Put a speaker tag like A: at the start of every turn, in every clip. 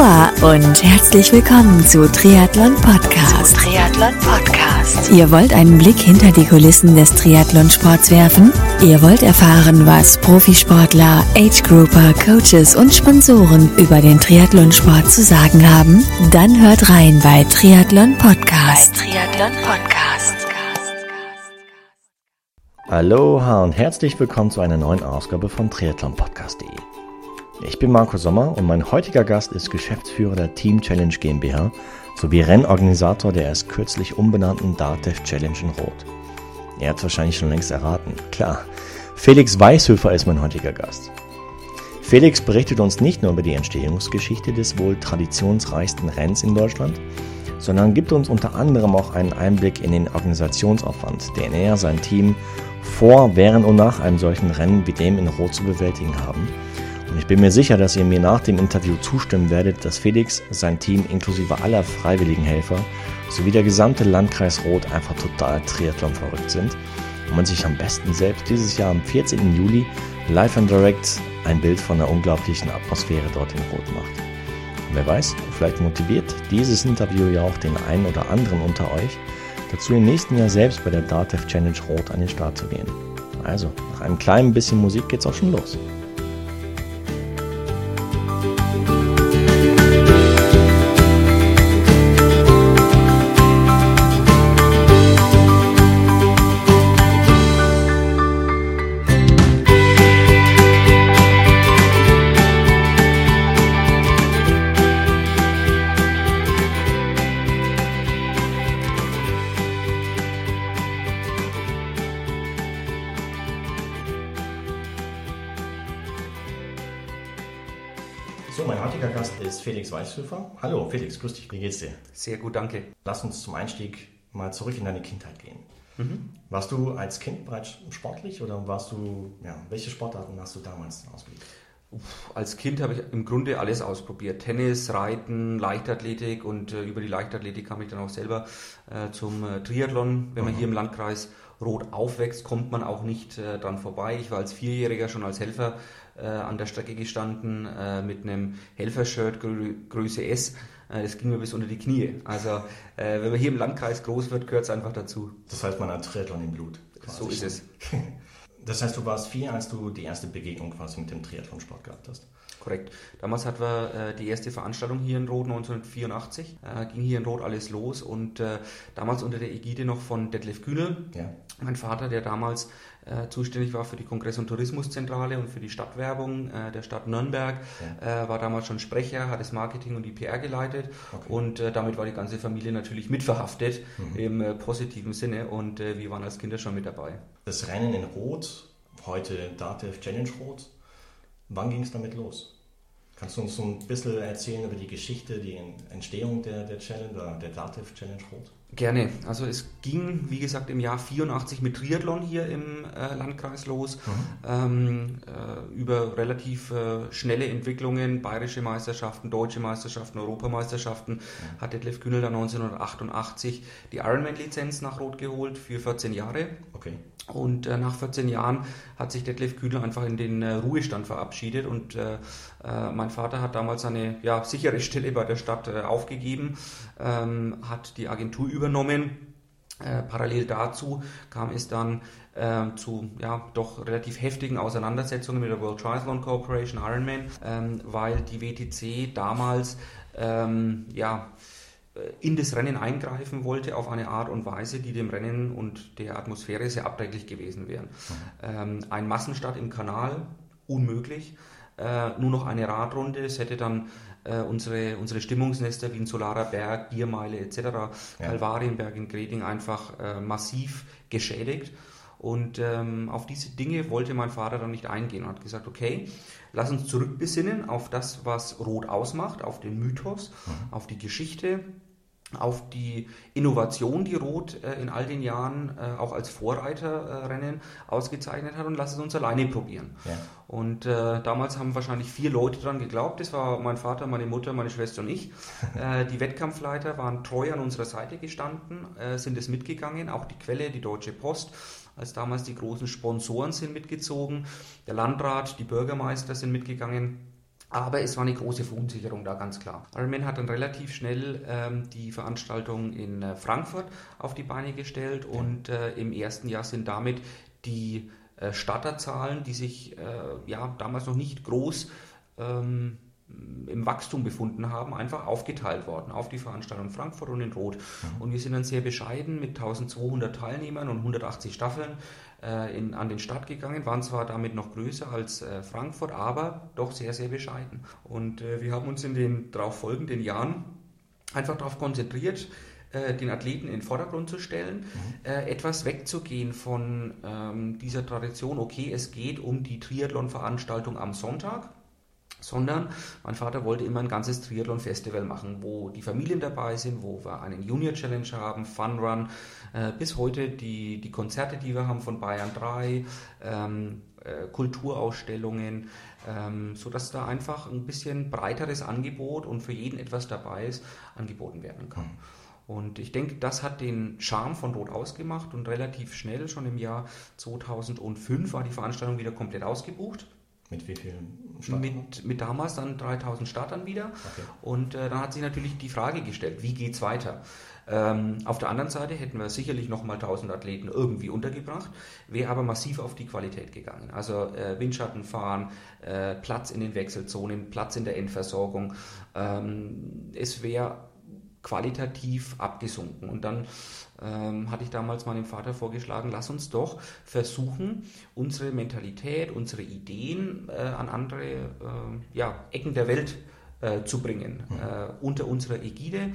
A: Aloha und herzlich willkommen zu Triathlon Podcast. Triathlon Podcast. Ihr wollt einen Blick hinter die Kulissen des Triathlonsports werfen? Ihr wollt erfahren, was Profisportler, Age Grouper, Coaches und Sponsoren über den Triathlonsport zu sagen haben? Dann hört rein bei Triathlon Podcast. Bei Triathlon Podcast.
B: Aloha und herzlich willkommen zu einer neuen Ausgabe von triathlonpodcast.de. Ich bin Marco Sommer und mein heutiger Gast ist Geschäftsführer der Team Challenge GmbH sowie Rennorganisator der erst kürzlich umbenannten DATEV Challenge in Rot. Ihr habt es wahrscheinlich schon längst erraten. Klar, Felix Weishöfer ist mein heutiger Gast. Felix berichtet uns nicht nur über die Entstehungsgeschichte des wohl traditionsreichsten Renns in Deutschland, sondern gibt uns unter anderem auch einen Einblick in den Organisationsaufwand, den er, sein Team vor, während und nach einem solchen Rennen wie dem in Rot zu bewältigen haben – und ich bin mir sicher, dass ihr mir nach dem Interview zustimmen werdet, dass Felix, sein Team inklusive aller freiwilligen Helfer sowie der gesamte Landkreis Rot einfach total Triathlon verrückt sind und man sich am besten selbst dieses Jahr am 14. Juli live and direct ein Bild von der unglaublichen Atmosphäre dort in Rot macht. Und wer weiß, vielleicht motiviert dieses Interview ja auch den einen oder anderen unter euch, dazu im nächsten Jahr selbst bei der DATEV Challenge Rot an den Start zu gehen. Also, nach einem kleinen bisschen Musik geht's auch schon los. Grüß dich, wie geht's dir?
C: Sehr gut, danke.
B: Lass uns zum Einstieg mal zurück in deine Kindheit gehen. Mhm. Warst du als Kind bereits sportlich oder warst du, ja, welche Sportarten hast du damals ausgeübt?
C: Als Kind habe ich im Grunde alles ausprobiert. Tennis, Reiten, Leichtathletik und äh, über die Leichtathletik kam ich dann auch selber äh, zum äh, Triathlon. Wenn man mhm. hier im Landkreis Rot aufwächst, kommt man auch nicht äh, dran vorbei. Ich war als Vierjähriger schon als Helfer äh, an der Strecke gestanden äh, mit einem Helfershirt Grö Größe S. Äh, das ging mir bis unter die Knie. Also äh, wenn man hier im Landkreis groß wird, gehört es einfach dazu.
B: Das heißt, man hat Triathlon im Blut.
C: So ist es.
B: Das heißt, du warst vier, als du die erste Begegnung quasi mit dem Triathlonsport gehabt hast.
C: Korrekt. Damals hatten wir äh, die erste Veranstaltung hier in Rot 1984. Äh, ging hier in Rot alles los und äh, damals unter der Ägide noch von Detlef Kühnel. Ja. Mein Vater, der damals äh, zuständig war für die Kongress- und Tourismuszentrale und für die Stadtwerbung äh, der Stadt Nürnberg, ja. äh, war damals schon Sprecher, hat das Marketing und die PR geleitet okay. und äh, damit war die ganze Familie natürlich mitverhaftet mhm. im äh, positiven Sinne und äh, wir waren als Kinder schon mit dabei.
B: Das Rennen in Rot, heute DATEV Challenge Rot, wann ging es damit los? Kannst du uns so ein bisschen erzählen über die Geschichte, die Entstehung der, der Challenge, der DATEV Challenge Rot?
C: Gerne. Also es ging, wie gesagt, im Jahr 84 mit Triathlon hier im äh, Landkreis los. Mhm. Ähm, äh, über relativ äh, schnelle Entwicklungen, bayerische Meisterschaften, deutsche Meisterschaften, Europameisterschaften, mhm. hat Detlef Kühnel dann 1988 die Ironman-Lizenz nach Rot geholt für 14 Jahre. Okay. Und äh, nach 14 Jahren hat sich Detlef Kühler einfach in den äh, Ruhestand verabschiedet und äh, äh mein Vater hat damals eine ja, sichere Stelle bei der Stadt äh, aufgegeben, ähm, hat die Agentur übernommen. Äh, parallel dazu kam es dann zu ja, doch relativ heftigen Auseinandersetzungen mit der World Triathlon Corporation Ironman, ähm, weil die WTC damals ähm, ja, in das Rennen eingreifen wollte auf eine Art und Weise, die dem Rennen und der Atmosphäre sehr abträglich gewesen wären. Mhm. Ähm, ein Massenstart im Kanal, unmöglich. Äh, nur noch eine Radrunde, es hätte dann äh, unsere, unsere Stimmungsnester wie ein Solarer Berg, Biermeile etc., ja. Kalvarienberg in Greding einfach äh, massiv geschädigt. Und ähm, auf diese Dinge wollte mein Vater dann nicht eingehen und hat gesagt, okay, lass uns zurückbesinnen auf das, was Rot ausmacht, auf den Mythos, mhm. auf die Geschichte, auf die Innovation, die Rot äh, in all den Jahren äh, auch als Vorreiterrennen äh, ausgezeichnet hat und lass es uns alleine probieren. Ja. Und äh, damals haben wahrscheinlich vier Leute daran geglaubt. Das war mein Vater, meine Mutter, meine Schwester und ich. Äh, die Wettkampfleiter waren treu an unserer Seite gestanden, äh, sind es mitgegangen. Auch die Quelle, die Deutsche Post, als damals die großen Sponsoren sind mitgezogen. Der Landrat, die Bürgermeister sind mitgegangen. Aber es war eine große Verunsicherung da, ganz klar. Ironman hat dann relativ schnell ähm, die Veranstaltung in äh, Frankfurt auf die Beine gestellt und äh, im ersten Jahr sind damit die äh, Starterzahlen, die sich äh, ja damals noch nicht groß ähm, im Wachstum befunden haben, einfach aufgeteilt worden auf die Veranstaltung Frankfurt und in Rot. Mhm. Und wir sind dann sehr bescheiden mit 1200 Teilnehmern und 180 Staffeln äh, in, an den Start gegangen, waren zwar damit noch größer als äh, Frankfurt, aber doch sehr, sehr bescheiden. Und äh, wir haben uns in den darauf folgenden Jahren einfach darauf konzentriert, äh, den Athleten in den Vordergrund zu stellen, mhm. äh, etwas wegzugehen von ähm, dieser Tradition, okay, es geht um die Triathlon-Veranstaltung am Sonntag, sondern mein Vater wollte immer ein ganzes Triathlon-Festival machen, wo die Familien dabei sind, wo wir einen Junior Challenge haben, Fun Run, äh, bis heute die, die Konzerte, die wir haben von Bayern 3, ähm, äh, Kulturausstellungen, ähm, sodass da einfach ein bisschen breiteres Angebot und für jeden etwas dabei ist, angeboten werden kann. Mhm. Und ich denke, das hat den Charme von Rot ausgemacht und relativ schnell, schon im Jahr 2005, war die Veranstaltung wieder komplett ausgebucht.
B: Mit wie vielen
C: Startern? Mit, mit damals dann 3000 Startern wieder. Okay. Und äh, dann hat sich natürlich die Frage gestellt, wie geht es weiter? Ähm, auf der anderen Seite hätten wir sicherlich nochmal 1000 Athleten irgendwie untergebracht, wäre aber massiv auf die Qualität gegangen. Also äh, Windschattenfahren, äh, Platz in den Wechselzonen, Platz in der Endversorgung. Ähm, es wäre qualitativ abgesunken. Und dann ähm, hatte ich damals meinem Vater vorgeschlagen, lass uns doch versuchen, unsere Mentalität, unsere Ideen äh, an andere äh, ja, Ecken der Welt äh, zu bringen, mhm. Äh, unter unserer Ägide.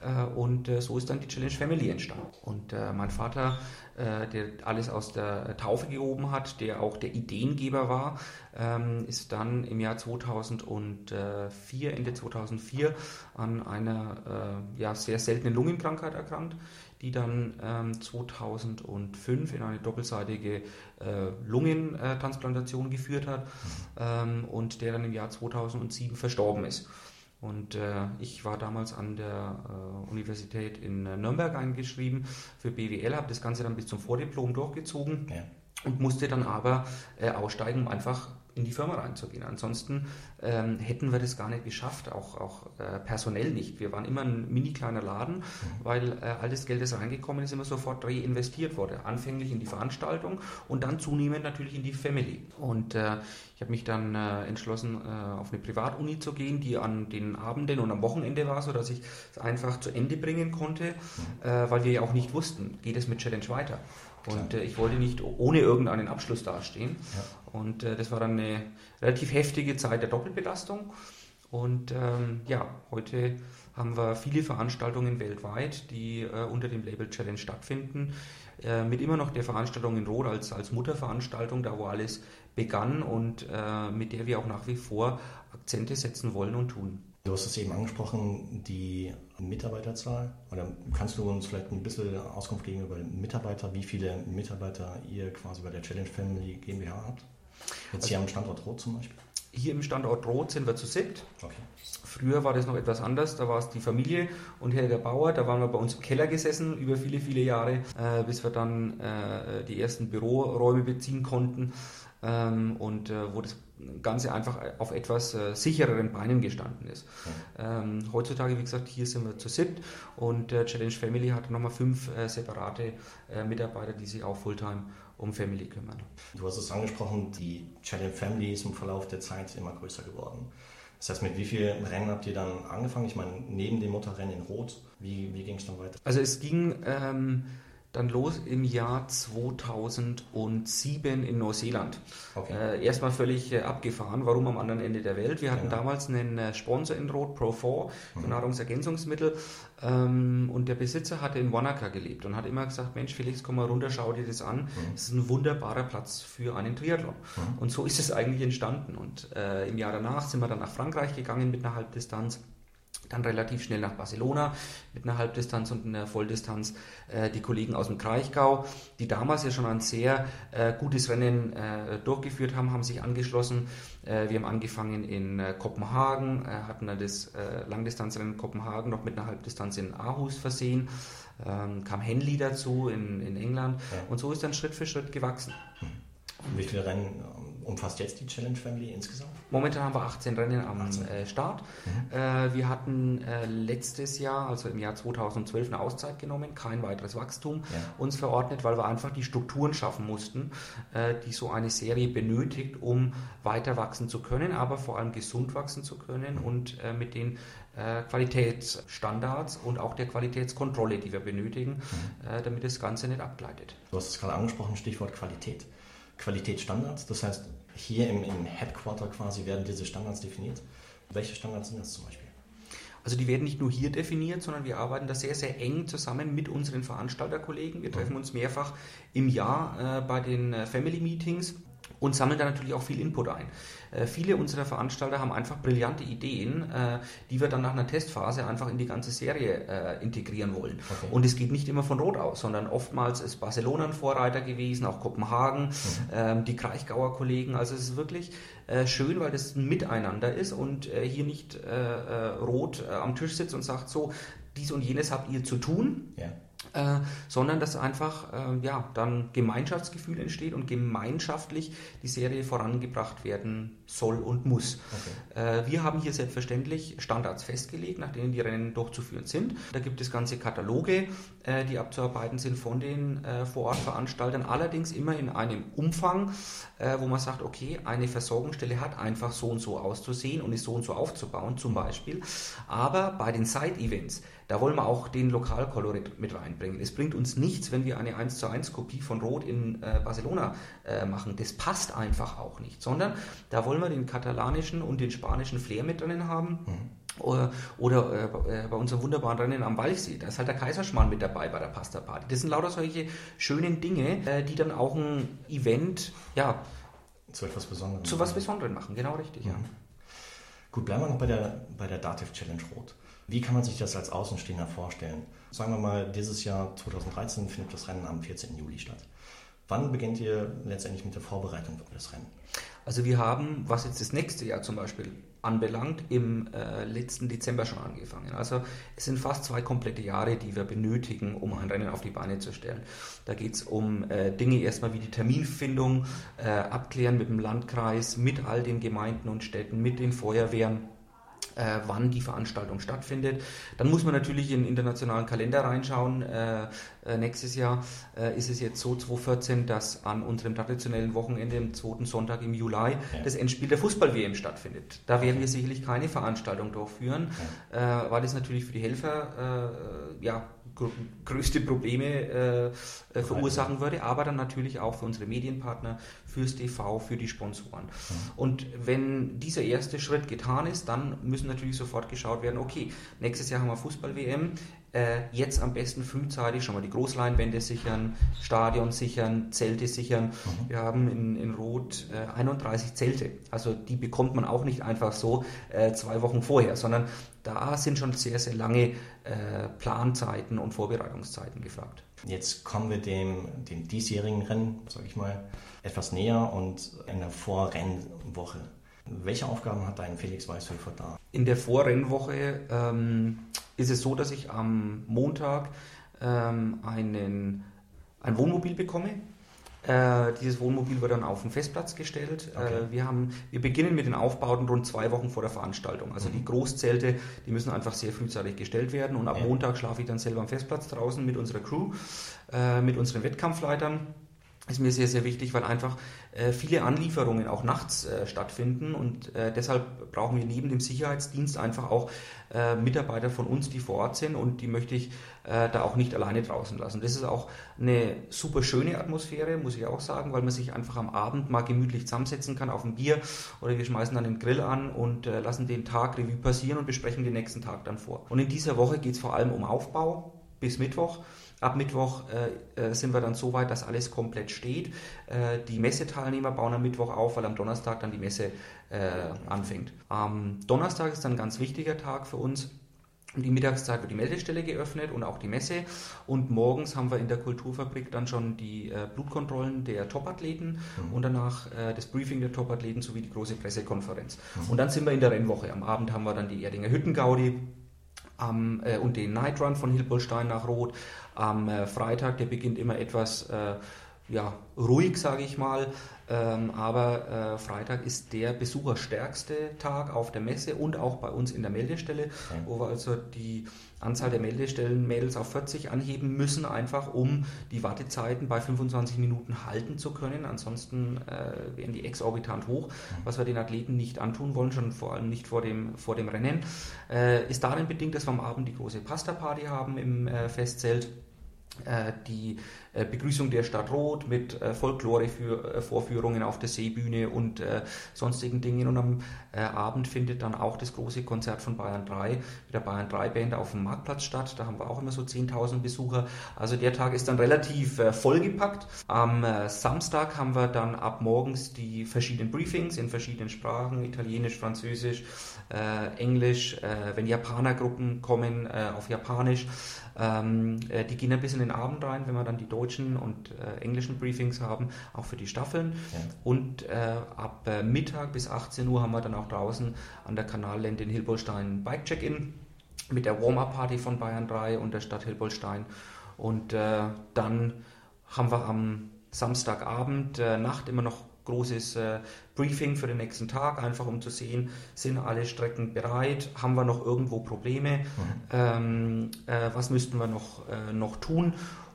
C: Äh, und äh, so ist dann die Challenge Family entstanden. Und mein Vater, der alles aus der Taufe gehoben hat, der auch der Ideengeber war, ähm, ist dann im Jahr 2004, Ende 2004, an einer ja, sehr seltenen Lungenkrankheit erkrankt die dann ähm, 2005 in eine doppelseitige äh, Lungentransplantation geführt hat mhm. ähm, und der dann im Jahr 2007 verstorben ist. Und äh, ich war damals an der äh, Universität in äh, Nürnberg eingeschrieben für BWL, habe das Ganze dann bis zum Vordiplom durchgezogen ja. und musste dann aber äh, aussteigen, um einfach in die Firma reinzugehen. Ansonsten ähm, hätten wir das gar nicht geschafft, auch, auch äh, personell nicht. Wir waren immer ein mini kleiner Laden, mhm. weil äh, all das Geld, das reingekommen ist, immer sofort reinvestiert wurde. Anfänglich in die Veranstaltung und dann zunehmend natürlich in die Family. Und äh, ich habe mich dann äh, entschlossen, äh, auf eine Privatuni zu gehen, die an den Abenden und am Wochenende war, sodass ich es einfach zu Ende bringen konnte, mhm. Äh, weil wir ja auch nicht wussten, geht es mit Challenge weiter. Und äh, ich wollte nicht ohne irgendeinen Abschluss dastehen. Ja. Und äh, das war dann eine relativ heftige Zeit der Doppelbelastung. Und ähm, ja, heute haben wir viele Veranstaltungen weltweit, die äh, unter dem Label Challenge stattfinden. Äh, mit immer noch der Veranstaltung in Rot als, als Mutterveranstaltung, da wo alles begann und äh, mit der wir auch nach wie vor Akzente setzen wollen und tun.
B: Du hast es eben angesprochen, die Mitarbeiterzahl. Oder kannst du uns vielleicht ein bisschen Auskunft geben über Mitarbeiter, wie viele Mitarbeiter ihr quasi bei der Challenge Family GmbH habt? Jetzt also, hier am Standort Rot zum Beispiel.
C: Hier im Standort Rot sind wir zu siebt. Okay. Früher war das noch etwas anders, da war es die Familie und Herr der Bauer, da waren wir bei uns im Keller gesessen über viele, viele Jahre, äh, bis wir dann äh, die ersten Büroräume beziehen konnten ähm, und äh, wo das Ganze einfach auf etwas äh, sichereren Beinen gestanden ist. Ja. Ähm, heutzutage, wie gesagt, hier sind wir zu siebt und äh, Challenge Family hat nochmal fünf äh, separate äh, Mitarbeiter, die sich auch Fulltime um Family kümmern.
B: Du hast es angesprochen, die Challenge Family ist im Verlauf der Zeit immer größer geworden. Das heißt, mit wie vielen Rennen habt ihr dann angefangen? Ich meine, neben dem Motorrennen in Rot, wie, wie ging es dann weiter?
C: Also es ging ähm, dann los im Jahr 2007 in Neuseeland. Okay. Äh, erstmal völlig äh, abgefahren, warum am anderen Ende der Welt. Wir hatten ja. damals einen äh, Sponsor in Rot, Pro4, für mhm. Nahrungsergänzungsmittel. Ähm, und der Besitzer hatte in Wanaka gelebt und hat immer gesagt, Mensch Felix, komm mal runter, schau dir das an. Mhm. Das ist ein wunderbarer Platz für einen Triathlon. Mhm. Und so ist es eigentlich entstanden. Und äh, im Jahr danach sind wir dann nach Frankreich gegangen mit einer Halbdistanz dann relativ schnell nach Barcelona mit einer Halbdistanz und einer Volldistanz. Äh, die Kollegen aus dem Kraichgau, die damals ja schon ein sehr äh, gutes Rennen äh, durchgeführt haben, haben sich angeschlossen. Äh, wir haben angefangen in äh, Kopenhagen, äh, hatten dann das Langdistanzrennen in Kopenhagen noch mit einer Halbdistanz in Aarhus versehen. Ähm, kam Henley dazu in, in England ja. und so ist dann Schritt für Schritt gewachsen.
B: Wie viele Rennen umfasst jetzt die Challenge Family insgesamt?
C: Momentan haben wir 18 Rennen am 18. Äh, Start. Mhm. Äh, wir hatten äh, letztes Jahr, also im Jahr 2012, eine Auszeit genommen, kein weiteres Wachstum ja. uns verordnet, weil wir einfach die Strukturen schaffen mussten, äh, die so eine Serie benötigt, um weiter wachsen zu können, aber vor allem gesund wachsen zu können mhm. und äh, mit den äh, Qualitätsstandards und auch der Qualitätskontrolle, die wir benötigen, mhm. damit das Ganze nicht abgleitet.
B: Du hast es gerade angesprochen, Stichwort Qualität. Qualitätsstandards. Das heißt, hier im, im Headquarter quasi werden diese Standards definiert. Welche Standards sind das zum Beispiel?
C: Also die werden nicht nur hier definiert, sondern wir arbeiten da sehr, sehr eng zusammen mit unseren Veranstalterkollegen. Wir treffen mhm. uns mehrfach im Jahr äh, bei den äh, Family Meetings und sammeln da natürlich auch viel Input ein. Äh, viele unserer Veranstalter haben einfach brillante Ideen, äh, die wir dann nach einer Testphase einfach in die ganze Serie äh, integrieren wollen. Okay. Und es geht nicht immer von Rot aus, sondern oftmals ist Barcelona ein Vorreiter gewesen, auch Kopenhagen, mhm. ähm, die Kraichgauer Kollegen. Also es ist wirklich äh, schön, weil das ein Miteinander ist und äh, hier nicht äh, Rot am Tisch sitzt und sagt so, dies und jenes habt ihr zu tun. Ja äh, sondern dass einfach äh, ja, dann Gemeinschaftsgefühl entsteht und gemeinschaftlich die Serie vorangebracht werden soll und muss. Okay. Äh, wir haben hier selbstverständlich Standards festgelegt, nach denen die Rennen durchzuführen sind. Da gibt es ganze Kataloge, äh, die abzuarbeiten sind von den äh, Vorortveranstaltern, allerdings immer in einem Umfang, wo man sagt, okay, eine Versorgungsstelle hat einfach so und so auszusehen und ist so und so aufzubauen zum Beispiel. Aber bei den Side-Events, da wollen wir auch den Lokalkolorit mit reinbringen. Es bringt uns nichts, wenn wir eine 1 zu 1 Kopie von Rot in äh, Barcelona äh, machen. Das passt einfach auch nicht, sondern da wollen wir den katalanischen und den spanischen Flair mit drinnen haben. Mhm. Oder, oder äh, bei unserem wunderbaren Rennen am Walchsee, da ist halt der Kaiserschmarrn mit dabei bei der Pasta Party. Das sind lauter solche schönen Dinge, äh, die dann auch ein Event, ja,
B: zu etwas Besonderem,
C: zu was Besonderem machen. Genau richtig, mhm. ja.
B: Gut, bleiben wir noch bei der, bei der Dativ Challenge Rot. Wie kann man sich das als Außenstehender vorstellen? Sagen wir mal, dieses Jahr 2013 findet das Rennen am 14. Juli statt. Wann beginnt ihr letztendlich mit der Vorbereitung für das Rennen?
C: Also wir haben, was jetzt das nächste Jahr zum Beispiel anbelangt, im äh, letzten Dezember schon angefangen. Also es sind fast zwei komplette Jahre, die wir benötigen, um ein Rennen auf die Beine zu stellen. Da geht es um äh, Dinge erstmal wie die Terminfindung, äh, abklären mit dem Landkreis, mit all den Gemeinden und Städten, mit den Feuerwehren äh, wann die Veranstaltung stattfindet. Dann muss man natürlich in den internationalen Kalender reinschauen. Äh, äh, nächstes Jahr äh, ist es jetzt so 2014, dass an unserem traditionellen Wochenende, am zweiten Sonntag im Juli, ja. das Endspiel der Fußball-WM stattfindet. Da werden wir sicherlich keine Veranstaltung durchführen, ja. Äh, weil das natürlich für die Helfer äh, ja, größte Probleme äh, äh verursachen würde, aber dann natürlich auch für unsere Medienpartner, fürs TV, für die Sponsoren. Mhm. Und wenn dieser erste Schritt getan ist, dann müssen natürlich sofort geschaut werden, okay, nächstes Jahr haben wir Fußball-WM, äh, jetzt am besten frühzeitig schon mal die Großleinwände sichern, Stadion sichern, Zelte sichern. Mhm. Wir haben in, in Rot äh, 31 Zelte. Also die bekommt man auch nicht einfach so äh, zwei Wochen vorher, sondern da sind schon sehr, sehr lange Planzeiten und Vorbereitungszeiten gefragt.
B: Jetzt kommen wir dem, dem diesjährigen Rennen, sage ich mal, etwas näher und in der Vorrennwoche. Welche Aufgaben hat dein Felix Weißhöfer da?
C: In der Vorrennwoche ähm, ist es so, dass ich am Montag ähm, einen, ein Wohnmobil bekomme. Äh, dieses Wohnmobil wird dann auf den Festplatz gestellt. Äh, okay. Äh, wir, haben, wir beginnen mit den Aufbauten rund zwei Wochen vor der Veranstaltung. Also mhm. die Großzelte, die müssen einfach sehr frühzeitig gestellt werden. Und ab ja. Montag schlafe ich dann selber am Festplatz draußen mit unserer Crew, äh, mit unseren Wettkampfleitern ist mir sehr, sehr wichtig, weil einfach äh, viele Anlieferungen auch nachts äh, stattfinden und äh, deshalb brauchen wir neben dem Sicherheitsdienst einfach auch äh, Mitarbeiter von uns, die vor Ort sind und die möchte ich äh, da auch nicht alleine draußen lassen. Das ist auch eine super schöne Atmosphäre, muss ich auch sagen, weil man sich einfach am Abend mal gemütlich zusammensetzen kann auf ein Bier oder wir schmeißen dann den Grill an und äh, lassen den Tag Revue passieren und besprechen den nächsten Tag dann vor. Und in dieser Woche geht es vor allem um Aufbau bis Mittwoch. Ab Mittwoch äh, äh, sind wir dann so weit, dass alles komplett steht. Äh, die Messeteilnehmer bauen am Mittwoch auf, weil am Donnerstag dann die Messe äh, anfängt. Am Donnerstag ist dann ein ganz wichtiger Tag für uns. Um die Mittagszeit wird die Meldestelle geöffnet und auch die Messe. Und morgens haben wir in der Kulturfabrik dann schon die äh, Blutkontrollen der Topathleten mhm. und danach äh, das Briefing der Topathleten sowie die große Pressekonferenz. Mhm. Und dann sind wir in der Rennwoche. Am Abend haben wir dann die Erdinger Hüttengaudi am, äh, und den Night Run von Hilpolstein nach Rot am äh, Freitag. Der beginnt immer etwas äh, ja, ruhig, sage ich mal. Ähm, aber äh, Freitag ist der besucherstärkste Tag auf der Messe und auch bei uns in der Meldestelle, ja. wo wir also die Anzahl der Meldestellen Mädels auf 40 anheben müssen, einfach um die Wartezeiten bei 25 Minuten halten zu können. Ansonsten äh, wären die exorbitant hoch, was wir den Athleten nicht antun wollen, schon vor allem nicht vor dem, vor dem Rennen. Äh, ist darin bedingt, dass wir am Abend die große Pasta-Party haben im äh, Festzelt die äh, Begrüßung der Stadt Rot mit äh, Folklore-Vorführungen auf der Seebühne und sonstigen Dingen. Und am Abend findet dann auch das große Konzert von Bayern 3 mit der Bayern 3 Band auf dem Marktplatz statt. Da haben wir auch immer so 10.000 Besucher. Also der Tag ist dann relativ vollgepackt. Am Samstag haben wir dann ab morgens die verschiedenen Briefings in verschiedenen Sprachen, Italienisch, Französisch, Englisch, wenn Japanergruppen kommen, auf Japanisch. Ähm, äh, die gehen ein bisschen in den Abend rein, wenn wir dann die deutschen und äh, englischen Briefings haben, auch für die Staffeln. Ja. Und äh, ab äh, Mittag bis 18 Uhr haben wir dann auch draußen an der Kanallente in Hilbolstein Bike Check-In mit der Warm-Up-Party von Bayern 3 und der Stadt Hilbolstein. Und äh, dann haben wir am Samstagabend, äh, Nacht immer noch großes äh, Briefing für den nächsten Tag, einfach um zu sehen, sind alle Strecken bereit, haben wir noch irgendwo Probleme, mhm. ähm, äh, was müssten wir noch, äh, noch tun.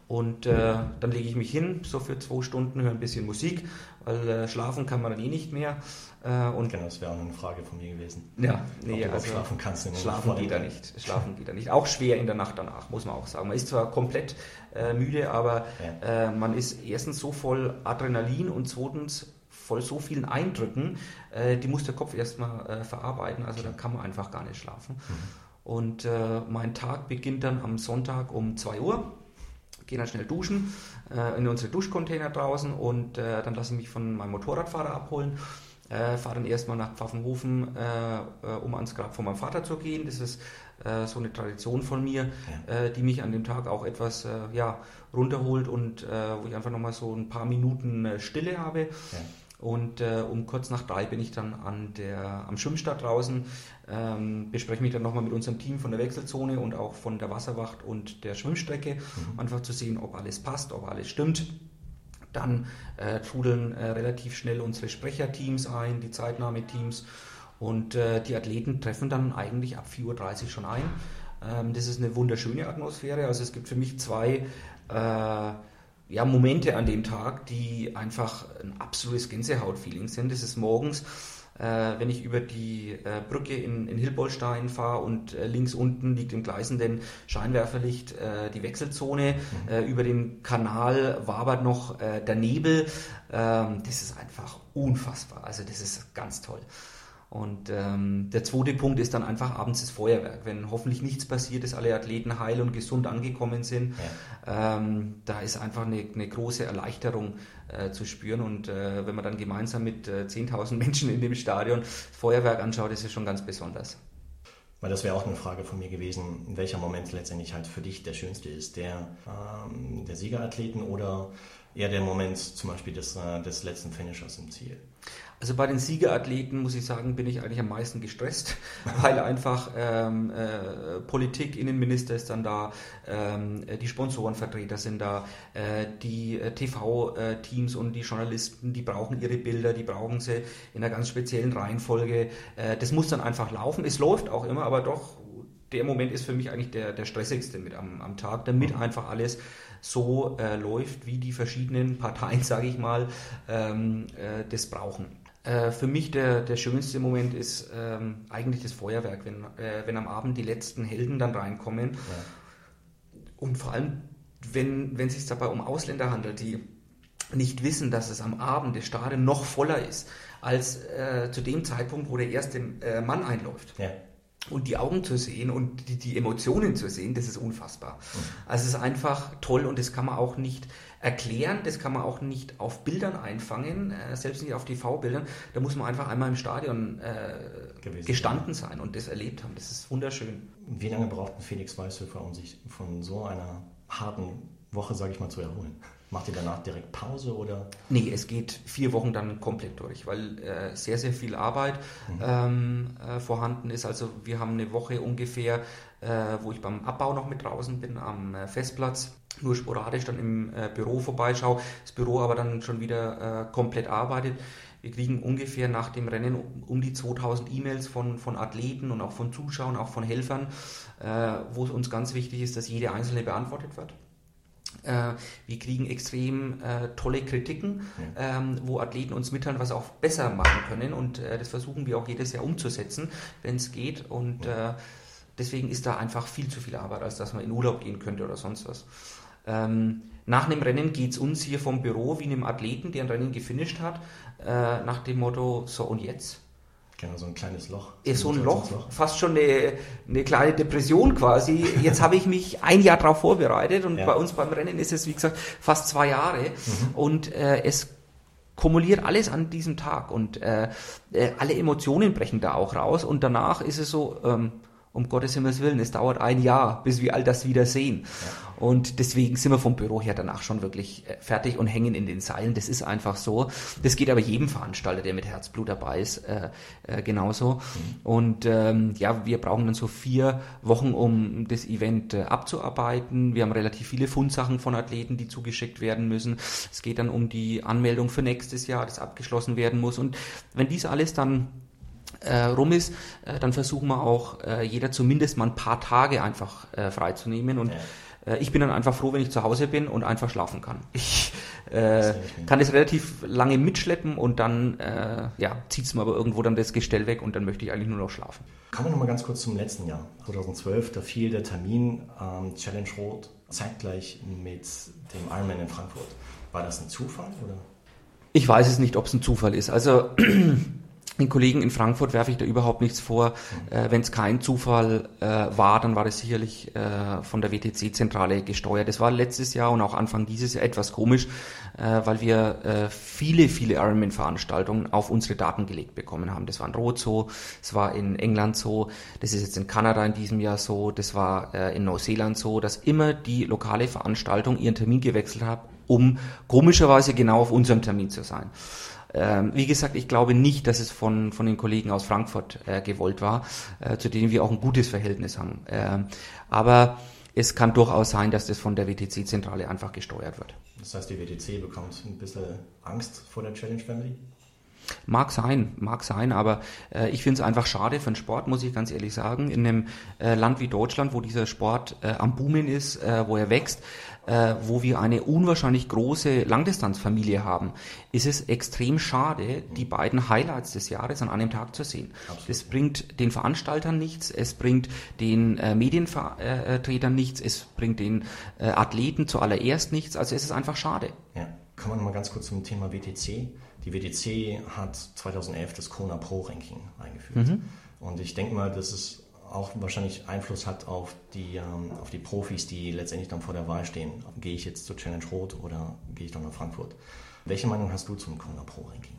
C: Und äh, dann lege ich mich hin, so für zwei Stunden, höre ein bisschen Musik, weil äh, schlafen kann man dann eh nicht mehr.
B: Äh, und genau, das wäre auch eine Frage von mir gewesen.
C: Ja, nee, also schlafen kannst du Schlafen geht da nicht. Schlafen geht da nicht. Auch schwer in der Nacht danach, muss man auch sagen. Man ist zwar komplett müde, aber ja. Man ist erstens so voll Adrenalin und zweitens voll so vielen Eindrücken, äh, die muss der Kopf erstmal äh, verarbeiten, also da kann man einfach gar nicht schlafen. Mhm. Und äh, mein Tag beginnt dann am Sonntag um 2 Uhr. Gehe dann schnell duschen äh, in unsere Duschcontainer draußen und äh, dann lasse ich mich von meinem Motorradfahrer abholen. Äh, fahre dann erstmal nach Pfaffenhofen, um ans Grab von meinem Vater zu gehen. Das ist so eine Tradition von mir, ja. die mich an dem Tag auch etwas ja, runterholt und wo ich einfach nochmal so ein paar Minuten Stille habe. Ja. Und äh, um kurz nach drei bin ich dann an der, am Schwimmstart draußen, ähm, bespreche mich dann nochmal mit unserem Team von der Wechselzone und auch von der Wasserwacht und der Schwimmstrecke, mhm. einfach zu sehen, ob alles passt, ob alles stimmt. Dann äh, trudeln äh, relativ schnell unsere Sprecherteams ein, die Zeitnahmeteams und äh, die Athleten treffen dann eigentlich ab 4.30 Uhr schon ein. Ähm, das ist eine wunderschöne Atmosphäre. Also es gibt für mich zwei äh, ja, Momente an dem Tag, die einfach ein absolutes Gänsehaut-Feeling sind. Das ist morgens, äh, wenn ich über die äh, Brücke in, in Hilbolstein fahre und äh, links unten liegt im gleißenden Scheinwerferlicht äh, die Wechselzone. Mhm. Äh, über dem Kanal wabert noch äh, der Nebel. Ähm, das ist einfach unfassbar. Also das ist ganz toll. Und ähm, der zweite Punkt ist dann einfach abends das Feuerwerk. Wenn hoffentlich nichts passiert ist, alle Athleten heil und gesund angekommen sind, ja. ähm, da ist einfach eine, eine große Erleichterung äh, zu spüren. Und äh, wenn man dann gemeinsam mit äh, 10.000 Menschen in dem Stadion Feuerwerk anschaut, ist es schon ganz besonders.
B: Weil das wäre auch eine Frage von mir gewesen, welcher Moment letztendlich halt für dich der schönste ist. Der, ähm, der Siegerathleten oder eher der Moment zum Beispiel des, äh, des letzten Finishers im Ziel?
C: Also bei den Siegerathleten muss ich sagen, bin ich eigentlich am meisten gestresst, weil einfach ähm, äh, Politik, Innenminister ist dann da, ähm, die Sponsorenvertreter sind da, äh, die äh, TV-Teams und die Journalisten, die brauchen ihre Bilder, die brauchen sie in einer ganz speziellen Reihenfolge. Äh, das muss dann einfach laufen. Es läuft auch immer, aber doch, der Moment ist für mich eigentlich der, der stressigste mit am, am Tag, damit mhm. einfach alles so äh, läuft, wie die verschiedenen Parteien, sage ich mal, ähm, äh, das brauchen. Äh, für mich der, der schönste Moment ist ähm, eigentlich das Feuerwerk, wenn, äh, wenn am Abend die letzten Helden dann reinkommen. Ja. Und vor allem, wenn, wenn es sich dabei um Ausländer handelt, die nicht wissen, dass es am Abend das Stadion noch voller ist, als äh, zu dem Zeitpunkt, wo der erste äh, Mann einläuft. Ja. Und die Augen zu sehen und die, die Emotionen zu sehen, das ist unfassbar. Mhm. Also es ist einfach toll und das kann man auch nicht erklären, das kann man auch nicht auf Bildern einfangen, äh, selbst nicht auf TV-Bildern. Da muss man einfach einmal im Stadion äh, gestanden sein und das erlebt haben. Das ist wunderschön.
B: Wie lange braucht ein Felix Weißhöfer, um sich von so einer harten Woche, sage ich mal, zu erholen? Macht ihr danach direkt Pause oder?
C: Nee, es geht vier Wochen dann komplett durch, weil äh, sehr, sehr viel Arbeit mhm. ähm, äh, vorhanden ist. Also wir haben eine Woche ungefähr äh, wo ich beim Abbau noch mit draußen bin am äh, Festplatz, nur sporadisch dann im äh, Büro vorbeischaue, das Büro aber dann schon wieder komplett arbeitet. Wir kriegen ungefähr nach dem Rennen um die 2000 E-Mails von, von Athleten und auch von Zuschauern, auch von Helfern, wo es uns ganz wichtig ist, dass jede einzelne beantwortet wird. Äh, wir kriegen extrem äh, tolle Kritiken, ja. ähm, wo Athleten uns mitteilen, was auch besser machen können. Und äh, das versuchen wir auch jedes Jahr umzusetzen, wenn es geht. Und ja. Äh, deswegen ist da einfach viel zu viel Arbeit, als dass man in Urlaub gehen könnte oder sonst was. Ähm, nach einem Rennen geht es uns hier vom Büro wie einem Athleten, der ein Rennen gefinisht hat, äh, nach dem Motto, so und jetzt?
B: Genau, so ein kleines Loch.
C: Ist so ein Loch, Loch, fast schon eine, eine kleine Depression quasi. Jetzt habe ich mich ein Jahr darauf vorbereitet und ja. bei uns beim Rennen ist es, wie gesagt, fast zwei Jahre. Mhm. Und äh, es kumuliert alles an diesem Tag und äh, äh, alle Emotionen brechen da auch raus und danach ist es so, ähm, um Gottes Himmels Willen, es dauert ein Jahr, bis wir all das wieder sehen. Ja. Und deswegen sind wir vom Büro her danach schon wirklich äh, fertig und hängen in den Seilen. Das ist einfach so. Das geht aber jedem Veranstalter, der mit Herzblut dabei ist, äh, äh, genauso. Mhm. Und ähm, ja, wir brauchen dann so vier Wochen, um das Event äh, abzuarbeiten. Wir haben relativ viele Fundsachen von Athleten, die zugeschickt werden müssen. Es geht dann um die Anmeldung für nächstes Jahr, das abgeschlossen werden muss. Und wenn dies alles dann äh, rum ist, äh, dann versuchen wir auch äh, jeder zumindest mal ein paar Tage einfach äh, freizunehmen und ja. äh, ich bin dann einfach froh, wenn ich zu Hause bin und einfach schlafen kann. Ich äh, kann das relativ lange mitschleppen und dann äh, ja, zieht es mir aber irgendwo dann das Gestell weg und dann möchte ich eigentlich nur noch schlafen.
B: Kommen wir nochmal ganz kurz zum letzten Jahr, 2012. Da fiel der Termin ähm, Challenge Rot zeitgleich mit dem Ironman in Frankfurt. War das ein Zufall oder?
C: Ich weiß es nicht, ob es ein Zufall ist. Also den Kollegen in Frankfurt werfe ich da überhaupt nichts vor. Äh, Wenn es kein Zufall äh, war, dann war das sicherlich äh, von der WTC-Zentrale gesteuert. Das war letztes Jahr und auch Anfang dieses Jahr etwas komisch, äh, weil wir äh, viele, viele Ironman-Veranstaltungen auf unsere Daten gelegt bekommen haben. Das war in Rot so, es war in England so, das ist jetzt in Kanada in diesem Jahr so, das war äh, in Neuseeland so, dass immer die lokale Veranstaltung ihren Termin gewechselt hat, um komischerweise genau auf unserem Termin zu sein. Ähm, wie gesagt, ich glaube nicht, dass es von, von den Kollegen aus Frankfurt äh, gewollt war, äh, zu denen wir auch ein gutes Verhältnis haben. Ähm, aber es kann durchaus sein, dass das von der WTC-Zentrale einfach gesteuert wird.
B: Das heißt, die WTC bekommt ein bisschen Angst vor der Challenge Family?
C: Mag sein, mag sein, aber äh, ich finde es einfach schade für den Sport, muss ich ganz ehrlich sagen. In einem äh, Land wie Deutschland, wo dieser Sport äh, am Boomen ist, äh, wo er wächst, äh, wo wir eine unwahrscheinlich große Langdistanzfamilie haben, ist es extrem schade, die beiden Highlights des Jahres an einem Tag zu sehen. Absolut. Das bringt den Veranstaltern nichts, es bringt den äh, Medienvertretern nichts, es bringt den äh, Athleten zuallererst nichts. Also es ist einfach schade.
B: Ja. Kommen wir nochmal ganz kurz zum Thema WTC. Die WTC hat 2011 das Kona Pro Ranking eingeführt. Mhm. Und ich denke mal, dass es auch wahrscheinlich Einfluss hat auf die, ähm, auf die Profis, die letztendlich dann vor der Wahl stehen. Gehe ich jetzt zur Challenge Rot oder gehe ich doch nach Frankfurt? Welche Meinung hast du zum Kona Pro Ranking?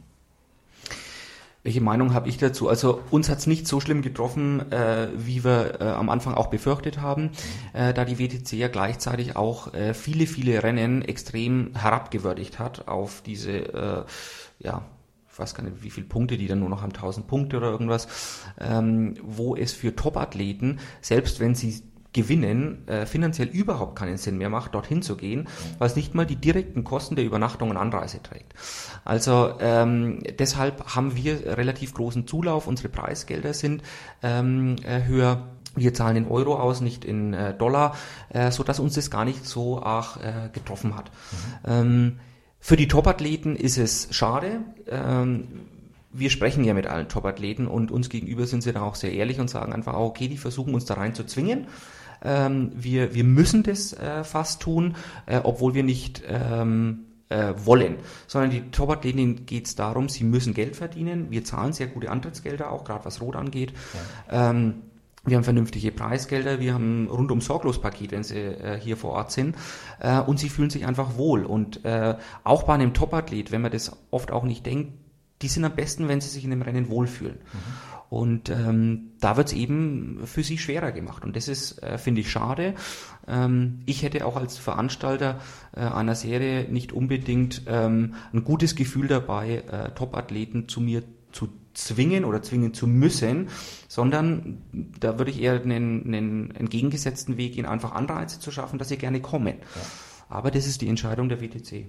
C: Welche Meinung habe ich dazu? Also uns hat es nicht so schlimm getroffen, äh, wie wir äh, am Anfang auch befürchtet haben, mhm. äh, da die WTC ja gleichzeitig auch äh, viele, viele Rennen extrem herabgewürdigt hat auf diese äh, ja, ich weiß gar nicht, wie viele Punkte die dann nur noch haben, 1000 Punkte oder irgendwas, ähm, wo es für Top-Athleten, selbst wenn sie gewinnen, äh, finanziell überhaupt keinen Sinn mehr macht, dorthin zu gehen, weil es nicht mal die direkten Kosten der Übernachtung und Anreise trägt. Also ähm, deshalb haben wir relativ großen Zulauf, unsere Preisgelder sind ähm, äh, höher. Wir zahlen in Euro aus, nicht in äh, Dollar, äh, so dass uns das gar nicht so arg äh, getroffen hat. Mhm. Ähm, für die Topathleten ist es schade. Ähm, wir sprechen ja mit allen Topathleten und uns gegenüber sind sie da auch sehr ehrlich und sagen einfach, okay, die versuchen uns da rein zu zwingen. Ähm, wir, wir müssen das äh, fast tun, äh, obwohl wir nicht ähm, äh, wollen, sondern die Topathleten geht es darum, sie müssen Geld verdienen. Wir zahlen sehr gute Antrittsgelder, auch gerade was Rot angeht. Ja. Ähm, wir haben vernünftige Preisgelder, wir haben rundum sorglos Paket, wenn sie äh, hier vor Ort sind. Äh, und sie fühlen sich einfach wohl. Und äh, auch bei einem Topathlet, wenn man das oft auch nicht denkt, die sind am besten, wenn sie sich in dem Rennen wohlfühlen. Mhm. Und ähm, da wird es eben für sie schwerer gemacht. Und das ist, äh, finde ich, schade. Ähm, ich hätte auch als Veranstalter äh, einer Serie nicht unbedingt ähm, ein gutes Gefühl dabei, äh, Topathleten zu mir zu zwingen oder zwingen zu müssen, sondern da würde ich eher einen, einen entgegengesetzten Weg gehen, einfach Anreize zu schaffen, dass sie gerne kommen. Ja. Aber das ist die Entscheidung der WTC.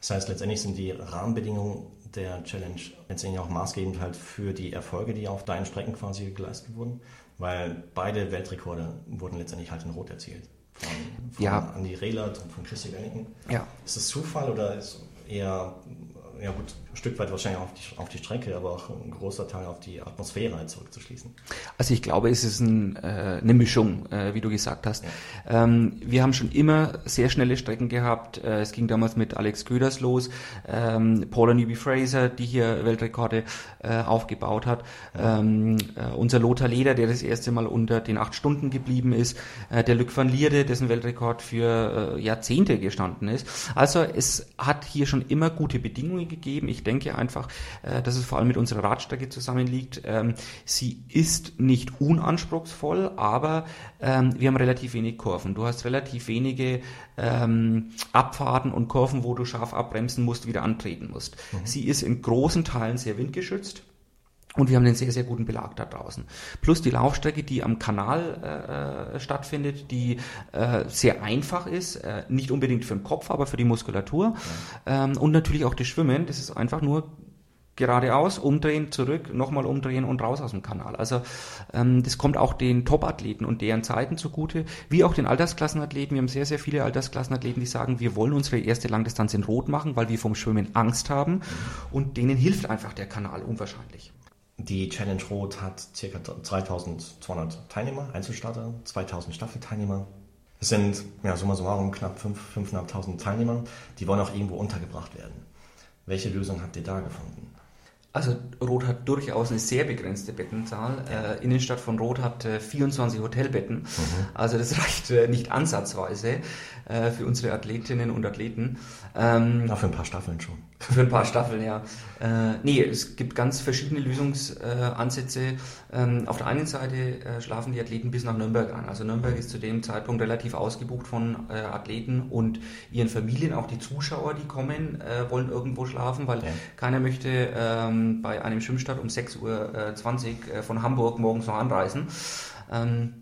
B: Das heißt, letztendlich sind die Rahmenbedingungen der Challenge letztendlich auch maßgebend halt für die Erfolge, die auf deinen Strecken quasi geleistet wurden, weil beide Weltrekorde wurden letztendlich halt in Rot erzielt. Von, von ja. Andy Rehlert und von Christi Wellington. Ja. Ist das Zufall oder ist eher ja gut, ein Stück weit wahrscheinlich auf die, auf die Strecke, aber auch ein großer Teil auf die Atmosphäre halt zurückzuschließen.
C: Also ich glaube, es ist ein, äh, eine Mischung, äh, wie du gesagt hast. Ja. Ähm, wir haben schon immer sehr schnelle Strecken gehabt. Äh, es ging damals mit Alex Köders los, ähm, Paula Newby Fraser, die hier Weltrekorde äh, aufgebaut hat. Ja. Ähm, äh, unser Lothar Leder, der das erste Mal unter den acht Stunden geblieben ist. Äh, der Luc van Lierde, dessen Weltrekord für Jahrzehnte gestanden ist. Also es hat hier schon immer gute Bedingungen gegeben. Ich denke einfach, äh, dass es vor allem mit unserer Radstrecke zusammenliegt. Ähm, sie ist nicht unanspruchsvoll, aber ähm, wir haben relativ wenig Kurven. Du hast relativ wenige ähm, Abfahrten und Kurven, wo du scharf abbremsen musst, wieder antreten musst. Mhm. Sie ist in großen Teilen sehr windgeschützt. Und wir haben einen sehr, sehr guten Belag da draußen. Plus die Laufstrecke, die am Kanal äh, stattfindet, die äh, sehr einfach ist, äh, nicht unbedingt für den Kopf, aber für die Muskulatur. Ja. Ähm, und natürlich auch das Schwimmen, das ist einfach nur geradeaus, umdrehen, zurück, nochmal umdrehen und raus aus dem Kanal. Also ähm, das kommt auch den Top-Athleten und deren Zeiten zugute, wie auch den Altersklassenathleten. Wir haben sehr, sehr viele Altersklassenathleten, die sagen, wir wollen unsere erste Langdistanz in Rot machen, weil wir vom Schwimmen Angst haben. Und denen hilft einfach der Kanal unwahrscheinlich.
B: Die Challenge Rot hat ca. 3200 Teilnehmer, Einzelstarter, 2000 Staffelteilnehmer. Es sind, ja, summa summarum knapp 5.500 Teilnehmer, die wollen auch irgendwo untergebracht werden. Welche Lösung habt ihr da gefunden?
C: Also Rot hat durchaus eine sehr begrenzte Bettenzahl. Ja. Äh, Innenstadt von Rot hat äh, 24 Hotelbetten. Mhm. Also das reicht äh, nicht ansatzweise äh, für unsere Athletinnen und Athleten.
B: Ähm, ja, für ein paar Staffeln schon.
C: Für ein paar Staffeln, ja. Äh, nee, es gibt ganz verschiedene Lösungsansätze. Ähm, auf der einen Seite äh, schlafen die Athleten bis nach Nürnberg an. Also Nürnberg ist zu dem Zeitpunkt relativ ausgebucht von äh, Athleten und ihren Familien. Auch die Zuschauer, die kommen, äh, wollen irgendwo schlafen, weil ja. keiner möchte ähm, bei einem Schwimmstart um 6.20 Uhr äh, äh, von Hamburg morgens noch anreisen. Ähm,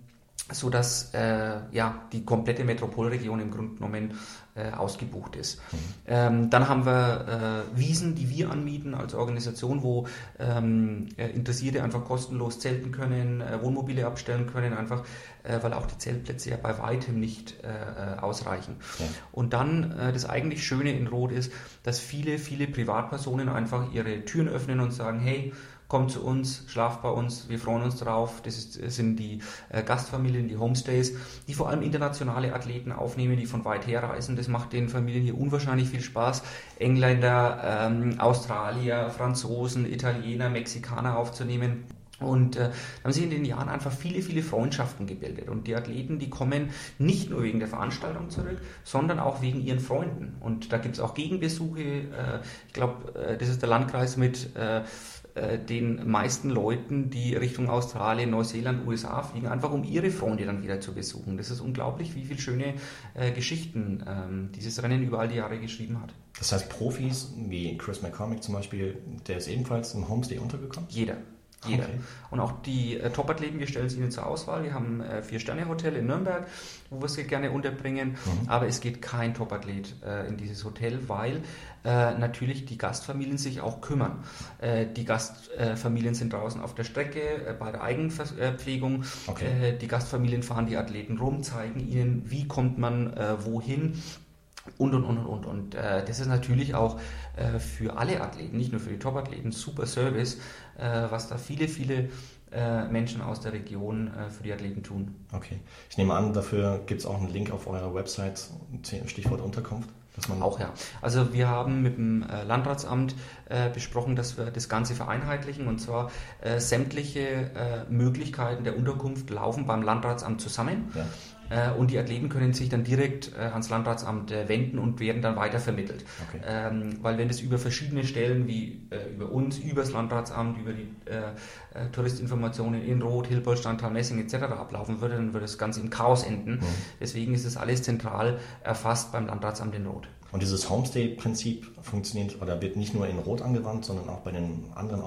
C: so dass äh, ja die komplette Metropolregion im Grunde genommen äh, ausgebucht ist. Mhm. Ähm, dann haben wir äh, Wiesen, die wir anmieten als Organisation, wo ähm, äh, Interessierte einfach kostenlos zelten können, äh, Wohnmobile abstellen können, einfach äh, weil auch die Zeltplätze ja bei weitem nicht ausreichen. Ja. Und dann das eigentlich Schöne in Rot ist, dass viele, viele Privatpersonen einfach ihre Türen öffnen und sagen, hey, kommt zu uns, schlaft bei uns, wir freuen uns drauf. Das, ist, sind die äh, Gastfamilien, die Homestays, die vor allem internationale Athleten aufnehmen, die von weit her reisen. Das macht den Familien hier unwahrscheinlich viel Spaß. Engländer, ähm, Australier, Franzosen, Italiener, Mexikaner aufzunehmen. Und äh, haben sich in den Jahren einfach viele, viele Freundschaften gebildet. Und die Athleten, die kommen nicht nur wegen der Veranstaltung zurück, sondern auch wegen ihren Freunden. Und da gibt es auch Gegenbesuche. Äh, ich glaube, äh, das ist der Landkreis mit äh, äh, den meisten Leuten, die Richtung Australien, Neuseeland, USA fliegen, einfach um ihre Freunde dann wieder zu besuchen. Das ist unglaublich, wie viele schöne äh, Geschichten ähm, dieses Rennen über all die Jahre geschrieben hat.
B: Das heißt, Profis wie Chris McCormick zum Beispiel, der ist ebenfalls im Homestay untergekommen?
C: Jeder. Jeder. Okay. Und auch die äh, Top-Athleten, wir stellen sie ihnen zur Auswahl. Wir haben äh, Vier-Sterne-Hotel in Nürnberg, wo wir sie gerne unterbringen. Mhm. Aber es geht kein Top-Athlet äh, in dieses Hotel, weil äh, natürlich die Gastfamilien sich auch kümmern. Äh, die Gastfamilien sind draußen auf der Strecke äh, bei der Eigenverpflegung. Okay. die Gastfamilien fahren die Athleten rum, zeigen ihnen, wie kommt man wohin und und und und und. Und äh, das ist natürlich auch äh, für alle Athleten, nicht nur für die Top-Athleten, super Service, äh, was da viele, viele äh, Menschen aus der Region äh, für die Athleten tun.
B: Okay. Ich nehme an, dafür gibt es auch einen Link auf eurer Website, Stichwort Unterkunft.
C: auch ja. Also wir haben mit dem äh, Landratsamt besprochen, dass wir das Ganze vereinheitlichen und zwar sämtliche Möglichkeiten der Unterkunft laufen beim Landratsamt zusammen. Ja. Äh, und die Athleten können sich dann direkt äh, ans Landratsamt äh, wenden und werden dann weitervermittelt. Okay. Ähm, weil wenn das über verschiedene Stellen wie über uns, über das Landratsamt, über die Touristinformationen in Rot, Hilpolt, Standtal, Messing etc. ablaufen würde, dann würde das Ganze im Chaos enden. Mhm. Deswegen ist das alles zentral erfasst beim Landratsamt in Rot.
B: Und dieses Homestay-Prinzip funktioniert oder wird nicht nur in Rot angewandt, sondern auch bei den anderen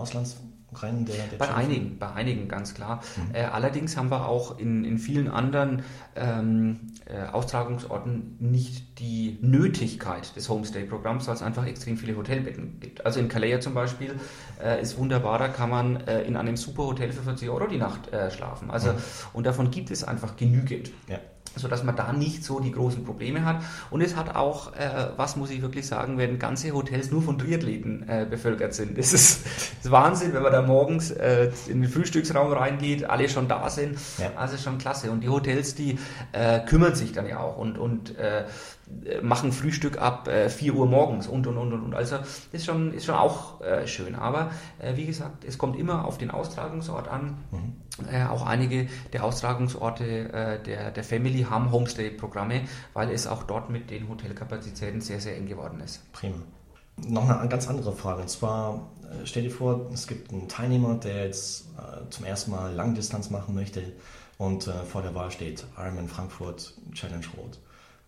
B: Auslandsrennen
C: der, der Bei einigen, bei einigen ganz klar. Mhm. Äh, allerdings haben wir auch in, in vielen anderen ähm, äh, Austragungsorten nicht die Nötigkeit des Homestay-Programms, weil es einfach extrem viele Hotelbetten gibt. Also in Calais zum Beispiel äh, ist wunderbar, da kann man äh, in einem super Hotel für 40 Euro die Nacht äh, schlafen. Also, mhm. Und davon gibt es einfach genügend. Ja sodass man da nicht so die großen Probleme hat. Und es hat auch, äh, was muss ich wirklich sagen, wenn ganze Hotels nur von Triathleten äh, bevölkert sind. Das ist, das ist, Wahnsinn, wenn man da morgens äh, in den Frühstücksraum reingeht, alle schon da sind. Ja. Also schon klasse. Und die Hotels, die kümmern sich dann ja auch und, und machen Frühstück ab äh, 4 Uhr morgens und und und und. Also das ist schon, ist schon auch äh, schön. Aber äh, wie gesagt, es kommt immer auf den Austragungsort an. Mhm. Äh, auch einige der Austragungsorte äh, der, der Family haben Homestay-Programme, weil es auch dort mit den Hotelkapazitäten sehr, sehr eng geworden ist.
B: Prima. Noch eine ganz andere Frage. Und zwar, äh, stell dir vor, es gibt einen Teilnehmer, der jetzt äh, zum ersten Mal Langdistanz machen möchte und äh, vor der Wahl steht, Ironman Frankfurt, Challenge Rot.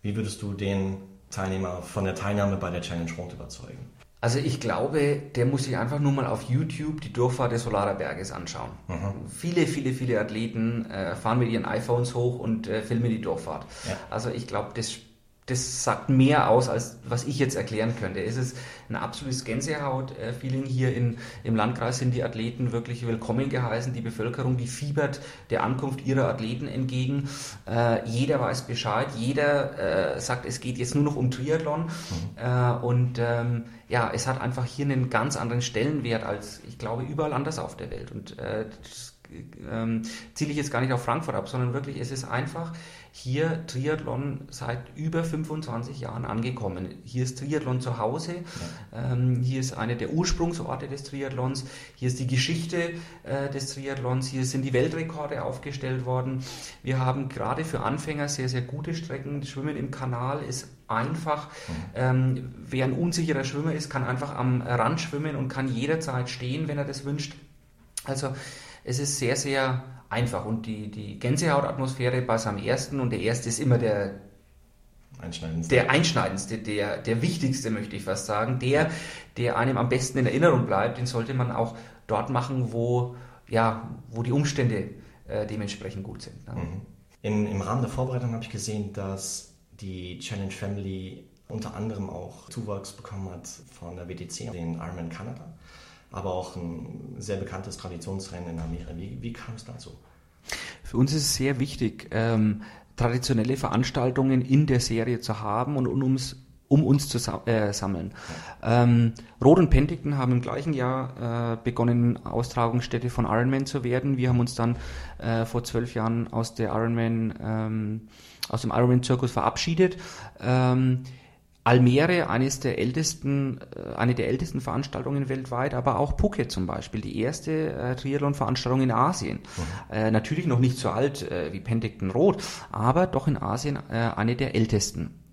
B: Wie würdest du den Teilnehmer von der Teilnahme bei der Challenge Rot überzeugen?
C: Also ich glaube, der muss sich einfach nur mal auf YouTube die Durchfahrt des Solarer Berges anschauen. Mhm. Viele, viele, viele Athleten äh, fahren mit ihren iPhones hoch und äh, filmen die Durchfahrt. Ja. Also ich glaube, das das sagt mehr aus, als was ich jetzt erklären könnte. Es ist ein absolutes Gänsehaut-Feeling hier in, im Landkreis, sind die Athleten wirklich willkommen geheißen. Die Bevölkerung, die fiebert der Ankunft ihrer Athleten entgegen. Äh, jeder weiß Bescheid, jeder äh, sagt, es geht jetzt nur noch um Triathlon. Mhm. Äh, und ähm, ja, es hat einfach hier einen ganz anderen Stellenwert als, ich glaube, überall anders auf der Welt. Und äh, das ähm, ziele ich jetzt gar nicht auf Frankfurt ab, sondern wirklich, es ist einfach hier Triathlon seit über 25 Jahren angekommen. Hier ist Triathlon zu Hause, ja. ähm, hier ist eine der Ursprungsorte des Triathlons, hier ist die Geschichte äh, des Triathlons, hier sind die Weltrekorde aufgestellt worden. Wir haben gerade für Anfänger sehr, sehr gute Strecken. Schwimmen im Kanal ist einfach. Mhm. Ähm, wer ein unsicherer Schwimmer ist, kann einfach am Rand schwimmen und kann jederzeit stehen, wenn er das wünscht. Also es ist sehr, sehr einfach und die, die Gänsehautatmosphäre bei seinem ersten und der erste ist immer der Einschneidendste. Der einschneidendste, der, der wichtigste, möchte ich fast sagen. Der, der einem am besten in Erinnerung bleibt, den sollte man auch dort machen, wo, ja, wo die Umstände äh, dementsprechend gut sind.
B: Ne? Mhm. In, Im Rahmen der Vorbereitung habe ich gesehen, dass die Challenge Family unter anderem auch Zuwachs bekommen hat von der WTC, den Ironman Canada aber auch ein sehr bekanntes Traditionsrennen in Amerika. Wie, wie kam es dazu?
C: Für uns ist es sehr wichtig, ähm, traditionelle Veranstaltungen in der Serie zu haben und, und ums um uns zu äh, sammeln. Ähm, Roth und Penticton haben im gleichen Jahr äh, begonnen, Austragungsstätte von Ironman zu werden. Wir haben uns dann äh, vor zwölf Jahren aus der Ironman, ähm, aus dem Ironman-Zirkus verabschiedet. Ähm, Almere, eines der ältesten, äh, eine der ältesten Veranstaltungen weltweit, aber auch Phuket zum Beispiel, die erste äh, Triathlon-Veranstaltung in Asien. Mhm. Äh, natürlich noch nicht so alt äh, wie Penticton Rot, aber doch in Asien äh, eine der ältesten.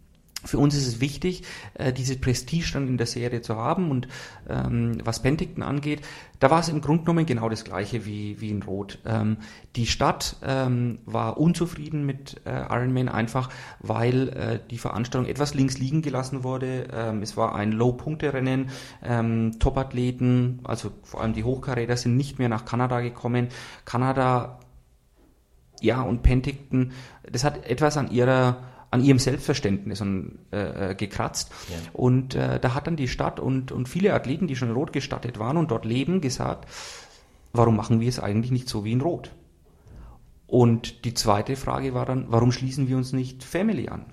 C: Für uns ist es wichtig, äh, diese Prestige dann in der Serie zu haben. Und ähm, was Penticton angeht, da war es im Grunde genommen genau das gleiche wie, wie in Rot. Ähm, die Stadt ähm, war unzufrieden mit äh, Ironman einfach, weil äh, die Veranstaltung etwas links liegen gelassen wurde. Ähm, es war ein Low-Punkte-Rennen. Ähm, Top-Athleten, also vor allem die Hochkaräter, sind nicht mehr nach Kanada gekommen. Kanada, ja, und Penticton, das hat etwas an ihrer an ihrem Selbstverständnis und, äh, äh, gekratzt. Ja. Und äh, da hat dann die Stadt und, und viele Athleten, die schon in Rot gestattet waren und dort leben, gesagt, warum machen wir es eigentlich nicht so wie in Rot? Und die zweite Frage war dann, warum schließen wir uns nicht Family an?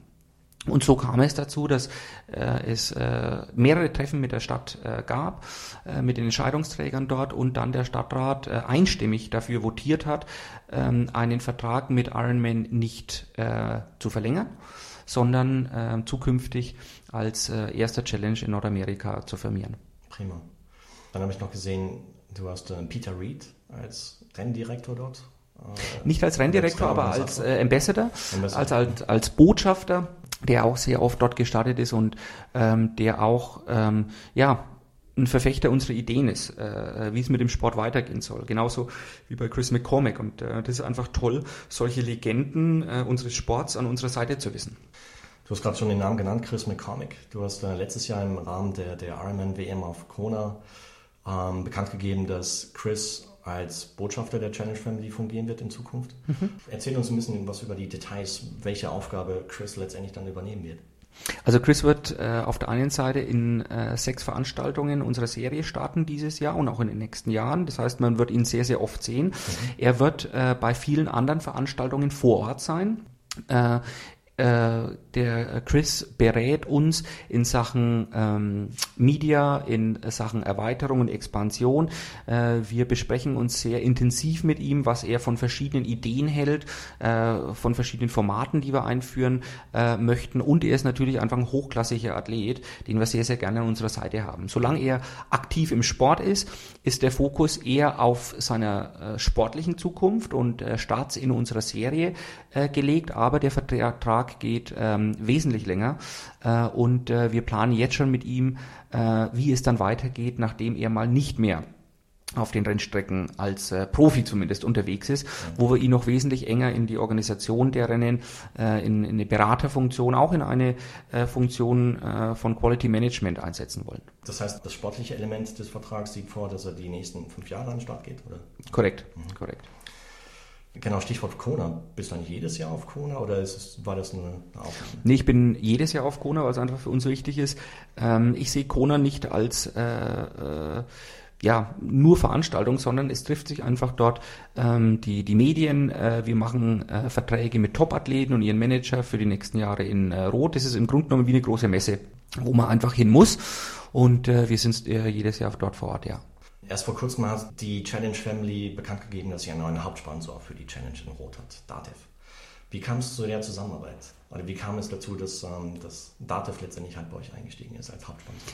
C: Und so kam es dazu, dass äh, es äh, mehrere Treffen mit der Stadt äh, gab, äh, mit den Entscheidungsträgern dort und dann der Stadtrat äh, einstimmig dafür votiert hat, ähm, einen Vertrag mit Ironman nicht äh, zu verlängern, sondern äh, zukünftig als erster Challenge in Nordamerika zu firmieren.
B: Prima. Dann habe ich noch gesehen, du hast Peter Reed als Renndirektor dort.
C: Nicht als Renndirektor, aber als Ambassador, Ambassador, als, als, als Botschafter der auch sehr oft dort gestartet ist und ähm, der auch ähm, ja ein Verfechter unserer Ideen ist, äh, wie es mit dem Sport weitergehen soll. Genauso wie bei Chris McCormack. Und äh, das ist einfach toll, solche Legenden äh, unseres Sports an unserer Seite zu wissen.
B: Du hast gerade schon den Namen genannt, Chris McCormick. Du hast äh, letztes Jahr im Rahmen der, der Ironman WM auf Kona ähm, bekannt gegeben, dass Chris als Botschafter der Challenge Family fungieren wird in Zukunft. Mhm. Erzähl uns ein bisschen was über die Details, welche Aufgabe Chris letztendlich dann übernehmen wird.
C: Also Chris wird äh, auf der einen Seite in äh, sechs Veranstaltungen unserer Serie starten dieses Jahr und auch in den nächsten Jahren. Das heißt, man wird ihn sehr, sehr oft sehen. Mhm. Er wird äh, bei vielen anderen Veranstaltungen vor Ort sein. Äh, äh, der Chris berät uns in Sachen ähm, Media, in Sachen Erweiterung und Expansion. Äh, wir besprechen uns sehr intensiv mit ihm, was er von verschiedenen Ideen hält, äh, von verschiedenen Formaten, die wir einführen äh, möchten. Und er ist natürlich einfach ein hochklassiger Athlet, den wir sehr, sehr gerne an unserer Seite haben. Solange er aktiv im Sport ist, ist der Fokus eher auf seiner äh, sportlichen Zukunft und äh, Starts in unserer Serie gelegt, aber der Vertrag geht ähm, wesentlich länger äh, und äh, wir planen jetzt schon mit ihm, äh, wie es dann weitergeht, nachdem er mal nicht mehr auf den Rennstrecken als äh, Profi zumindest unterwegs ist, wo wir ihn noch wesentlich enger in die Organisation der Rennen, äh, in, in eine Beraterfunktion, auch in eine äh, Funktion äh, von Quality Management einsetzen wollen.
B: Das heißt, das sportliche Element des Vertrags sieht vor, dass er die nächsten fünf Jahre an den Start geht, oder?
C: Korrekt, mhm. korrekt.
B: Genau, Stichwort Kona. Bist du eigentlich jedes Jahr auf Kona oder es, war das nur eine
C: Aufnahme? Nee, ich bin jedes Jahr auf Kona, weil es einfach für uns wichtig ist. Ähm, ich sehe Kona nicht als äh, äh, ja, nur Veranstaltung, sondern es trifft sich einfach dort ähm, die, die Medien. Äh, wir machen äh, Verträge mit Top-Athleten und ihren Manager für die nächsten Jahre in äh, Rot. Das ist im Grunde genommen wie eine große Messe, wo man einfach hin muss. Und äh, wir sind äh, jedes Jahr dort vor Ort, ja.
B: Erst vor kurzem hat die Challenge Family bekannt gegeben, dass sie einen neuen Hauptsponsor für die Challenge in Rot hat, Datev. Wie kam es zu der Zusammenarbeit? Oder wie kam es dazu, dass, ähm, dass Datev letztendlich halt bei euch eingestiegen ist als Hauptsponsor?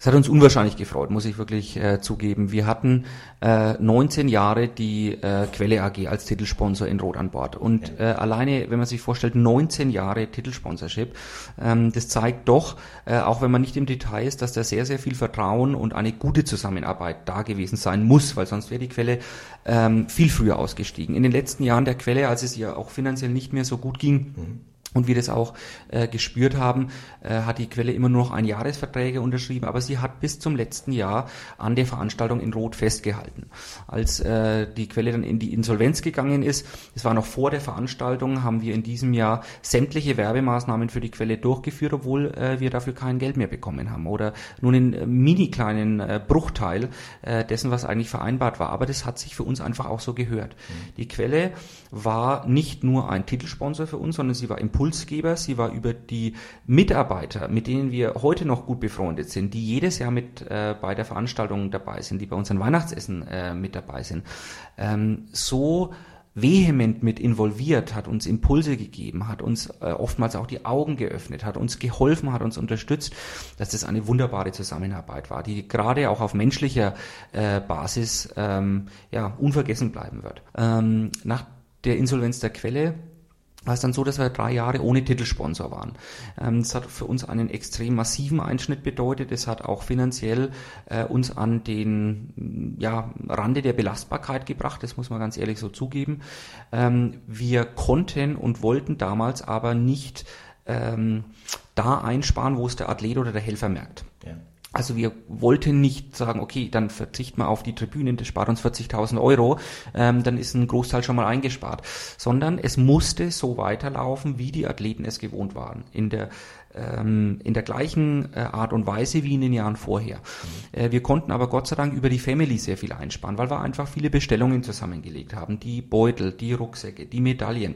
C: Es hat uns unwahrscheinlich gefreut, muss ich wirklich äh, zugeben. Wir hatten äh, 19 Jahre die äh, Quelle AG als Titelsponsor in Rot an Bord. Und äh, alleine, wenn man sich vorstellt, 19 Jahre Titelsponsorship, ähm, das zeigt doch, äh, auch wenn man nicht im Detail ist, dass da sehr, sehr viel Vertrauen und eine gute Zusammenarbeit da gewesen sein muss, weil sonst wäre die Quelle ähm, viel früher ausgestiegen. In den letzten Jahren der Quelle, als es ihr auch finanziell nicht mehr so gut ging, mhm und wir das auch äh, gespürt haben, äh, hat die Quelle immer nur noch ein Jahresverträge unterschrieben, aber sie hat bis zum letzten Jahr an der Veranstaltung in Rot festgehalten. Als äh, die Quelle dann in die Insolvenz gegangen ist, es war noch vor der Veranstaltung, haben wir in diesem Jahr sämtliche Werbemaßnahmen für die Quelle durchgeführt, obwohl äh, wir dafür kein Geld mehr bekommen haben oder nur einen äh, mini kleinen äh, Bruchteil äh, dessen, was eigentlich vereinbart war. Aber das hat sich für uns einfach auch so gehört. Mhm. Die Quelle war nicht nur ein Titelsponsor für uns, sondern sie war im Impulsgeber. Sie war über die Mitarbeiter, mit denen wir heute noch gut befreundet sind, die jedes Jahr mit äh, bei der Veranstaltung dabei sind, die bei unseren Weihnachtsessen äh, mit dabei sind, ähm, so vehement mit involviert, hat uns Impulse gegeben, hat uns äh, oftmals auch die Augen geöffnet, hat uns geholfen, hat uns unterstützt, dass das eine wunderbare Zusammenarbeit war, die gerade auch auf menschlicher äh, Basis ähm, ja, unvergessen bleiben wird. Ähm, nach der Insolvenz der Quelle war es dann so, dass wir drei Jahre ohne Titelsponsor waren. Ähm, das hat für uns einen extrem massiven Einschnitt bedeutet. Es hat auch finanziell äh, uns an den ja, Rande der Belastbarkeit gebracht. Das muss man ganz ehrlich so zugeben. Ähm, wir konnten und wollten damals aber nicht ähm, da einsparen, wo es der Athlet oder der Helfer merkt. Ja. Also wir wollten nicht sagen, okay, dann verzichten wir auf die Tribünen, das spart uns 40.000 Euro, ähm, dann ist ein Großteil schon mal eingespart, sondern es musste so weiterlaufen, wie die Athleten es gewohnt waren, in der ähm, in der gleichen äh, Art und Weise wie in den Jahren vorher. Äh, wir konnten aber Gott sei Dank über die Family sehr viel einsparen, weil wir einfach viele Bestellungen zusammengelegt haben, die Beutel, die Rucksäcke, die Medaillen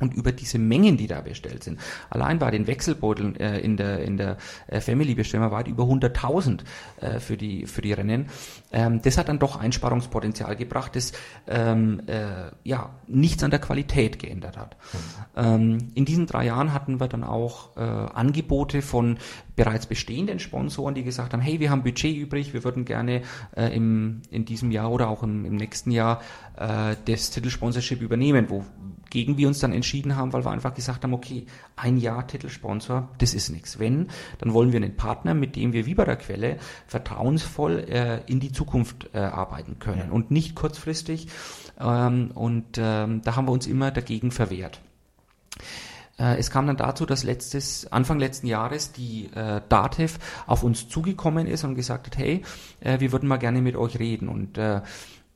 C: und über diese Mengen, die da bestellt sind. Allein bei den Wechselbeuteln äh, in der in der äh, Family Bestellung weit über 100.000 äh, für die für die Rennen. Ähm, das hat dann doch Einsparungspotenzial gebracht, das ähm, äh, ja nichts an der Qualität geändert hat. Mhm. Ähm, in diesen drei Jahren hatten wir dann auch äh, Angebote von bereits bestehenden Sponsoren, die gesagt haben, hey, wir haben Budget übrig, wir würden gerne äh, im in diesem Jahr oder auch im, im nächsten Jahr das Titelsponsorship übernehmen, wo gegen wir uns dann entschieden haben, weil wir einfach gesagt haben, okay, ein Jahr Titelsponsor, das ist nichts. Wenn, dann wollen wir einen Partner, mit dem wir wie bei der Quelle vertrauensvoll äh, in die Zukunft äh, arbeiten können ja. und nicht kurzfristig. Ähm, und ähm, da haben wir uns immer dagegen verwehrt. Äh, es kam dann dazu, dass letztes, Anfang letzten Jahres die äh, DATEV auf uns zugekommen ist und gesagt hat, hey, äh, wir würden mal gerne mit euch reden. Und äh,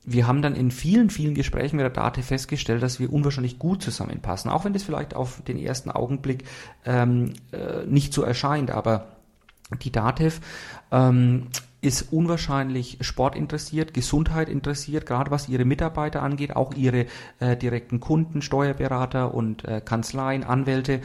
C: wir haben dann in vielen, vielen Gesprächen mit der DATEV festgestellt, dass wir unwahrscheinlich gut zusammenpassen, auch wenn das vielleicht auf den ersten Augenblick ähm, äh, nicht so erscheint, aber die DATEV ähm, ist unwahrscheinlich sportinteressiert, Gesundheit interessiert, gerade was ihre Mitarbeiter angeht, auch ihre äh, direkten Kunden, Steuerberater und äh, Kanzleien, Anwälte.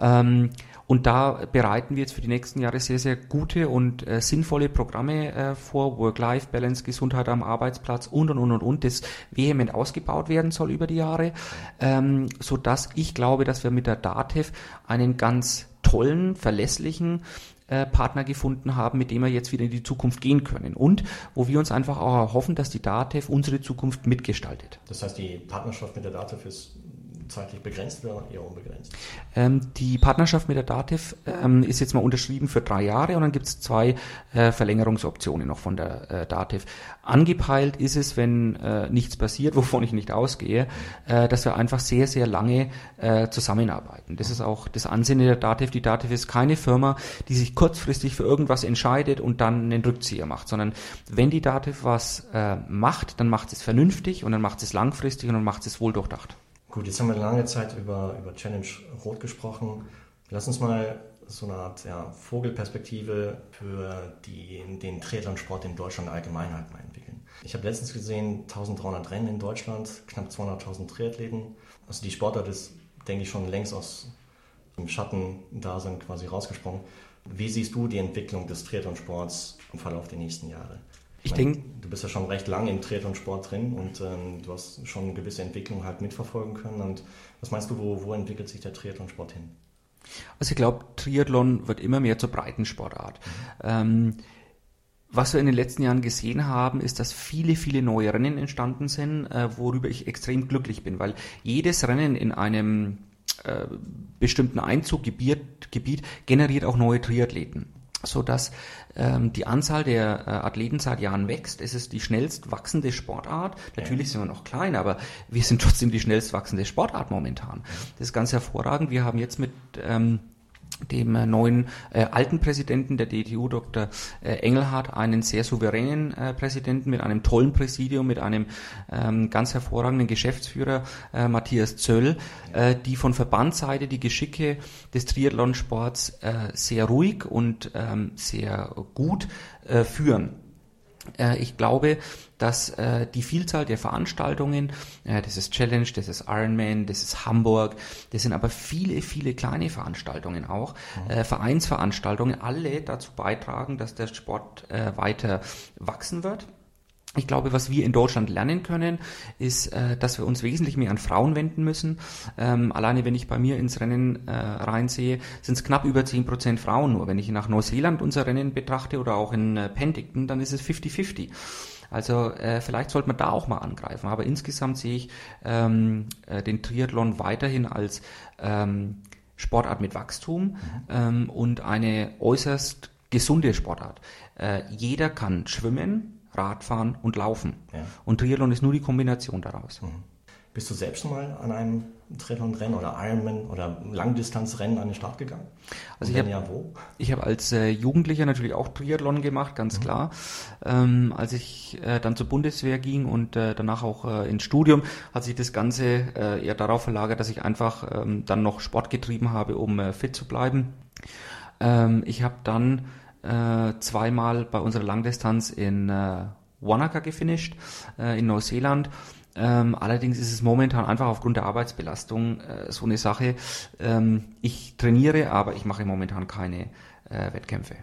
C: Ähm, und da bereiten wir jetzt für die nächsten Jahre sehr, sehr gute und äh, sinnvolle Programme äh, vor, Work-Life-Balance, Gesundheit am Arbeitsplatz und und und und und, das vehement ausgebaut werden soll über die Jahre, ähm, so dass ich glaube, dass wir mit der DATEV einen ganz tollen, verlässlichen äh, Partner gefunden haben, mit dem wir jetzt wieder in die Zukunft gehen können. Und wo wir uns einfach auch erhoffen, dass die DATEV unsere Zukunft mitgestaltet.
B: Das heißt, die Partnerschaft mit der DATEV ist zeitlich begrenzt oder eher unbegrenzt?
C: Ähm, die Partnerschaft mit der Dativ ähm, ist jetzt mal unterschrieben für drei Jahre und dann gibt es zwei äh, Verlängerungsoptionen noch von der äh, Dativ. Angepeilt ist es, wenn äh, nichts passiert, wovon ich nicht ausgehe, äh, dass wir einfach sehr, sehr lange äh, zusammenarbeiten. Das ist auch das Ansinnen der Dativ. Die Dativ ist keine Firma, die sich kurzfristig für irgendwas entscheidet und dann einen Rückzieher macht, sondern wenn die Dativ was äh, macht, dann macht es vernünftig und dann macht es langfristig und dann macht es wohl durchdacht.
B: Gut, jetzt haben wir lange Zeit über, über Challenge Rot gesprochen. Lass uns mal so eine Art ja, Vogelperspektive für die, den Triathlonsport in Deutschland allgemein halt mal entwickeln. Ich habe letztens gesehen, 1300 Rennen in Deutschland, knapp 200.000 Triathleten. Also die Sportart ist, denke ich, schon längst aus dem Schatten-Dasein quasi rausgesprungen. Wie siehst du die Entwicklung des Triathlonsports im Verlauf der nächsten Jahre? Ich, denke, du bist ja schon recht lange im Triathlon-Sport drin und ähm, du hast schon eine gewisse Entwicklung halt mitverfolgen können. Und was meinst du, wo, wo entwickelt sich der Triathlon-Sport hin?
C: Also ich glaube, Triathlon wird immer mehr zur Breitensportart. Mhm. Ähm, was wir in den letzten Jahren gesehen haben, ist, dass viele, viele neue Rennen entstanden sind, äh, worüber ich extrem glücklich bin, weil jedes Rennen in einem äh, bestimmten Einzuggebiet Gebiet generiert auch neue Triathleten so dass ähm, die Anzahl der äh, Athleten seit Jahren wächst. Es ist die schnellst wachsende Sportart. Natürlich ja. sind wir noch klein, aber wir sind trotzdem die schnellst wachsende Sportart momentan. Das ist ganz hervorragend. Wir haben jetzt mit ähm, dem äh, neuen äh, alten Präsidenten der DTU, Dr. Äh, Engelhardt, einen sehr souveränen äh, Präsidenten mit einem tollen Präsidium, mit einem ähm, ganz hervorragenden Geschäftsführer, äh, Matthias Zöll, äh, die von Verbandsseite die Geschicke des Triathlonsports äh, sehr ruhig und ähm, sehr gut äh, führen. Äh, ich glaube, dass äh, die Vielzahl der Veranstaltungen, äh, das ist Challenge, das ist Ironman, das ist Hamburg, das sind aber viele, viele kleine Veranstaltungen auch, mhm. äh, Vereinsveranstaltungen, alle dazu beitragen, dass der Sport äh, weiter wachsen wird. Ich glaube, was wir in Deutschland lernen können, ist, äh, dass wir uns wesentlich mehr an Frauen wenden müssen. Ähm, alleine wenn ich bei mir ins Rennen äh, reinsehe, sind es knapp über 10% Frauen nur. Wenn ich nach Neuseeland unser Rennen betrachte oder auch in äh, Penticton, dann ist es 50-50. Also äh, vielleicht sollte man da auch mal angreifen. Aber insgesamt sehe ich ähm, äh, den Triathlon weiterhin als ähm, Sportart mit Wachstum mhm. ähm, und eine äußerst gesunde Sportart. Äh, jeder kann schwimmen, Radfahren und Laufen. Ja. Und Triathlon ist nur die Kombination daraus. Mhm.
B: Bist du selbst schon mal an einem Triathlon-Rennen oder Ironman oder Langdistanzrennen an den Start gegangen?
C: Also ich habe ja, hab als äh, Jugendlicher natürlich auch Triathlon gemacht, ganz mhm. klar. Ähm, als ich äh, dann zur Bundeswehr ging und äh, danach auch äh, ins Studium, hat sich das Ganze äh, eher darauf verlagert, dass ich einfach ähm, dann noch Sport getrieben habe, um äh, fit zu bleiben. Ähm, ich habe dann äh, zweimal bei unserer Langdistanz in äh, Wanaka gefinisht, äh, in Neuseeland. Ähm, allerdings ist es momentan einfach aufgrund der Arbeitsbelastung äh, so eine Sache. Ähm, ich trainiere, aber ich mache momentan keine äh, Wettkämpfe.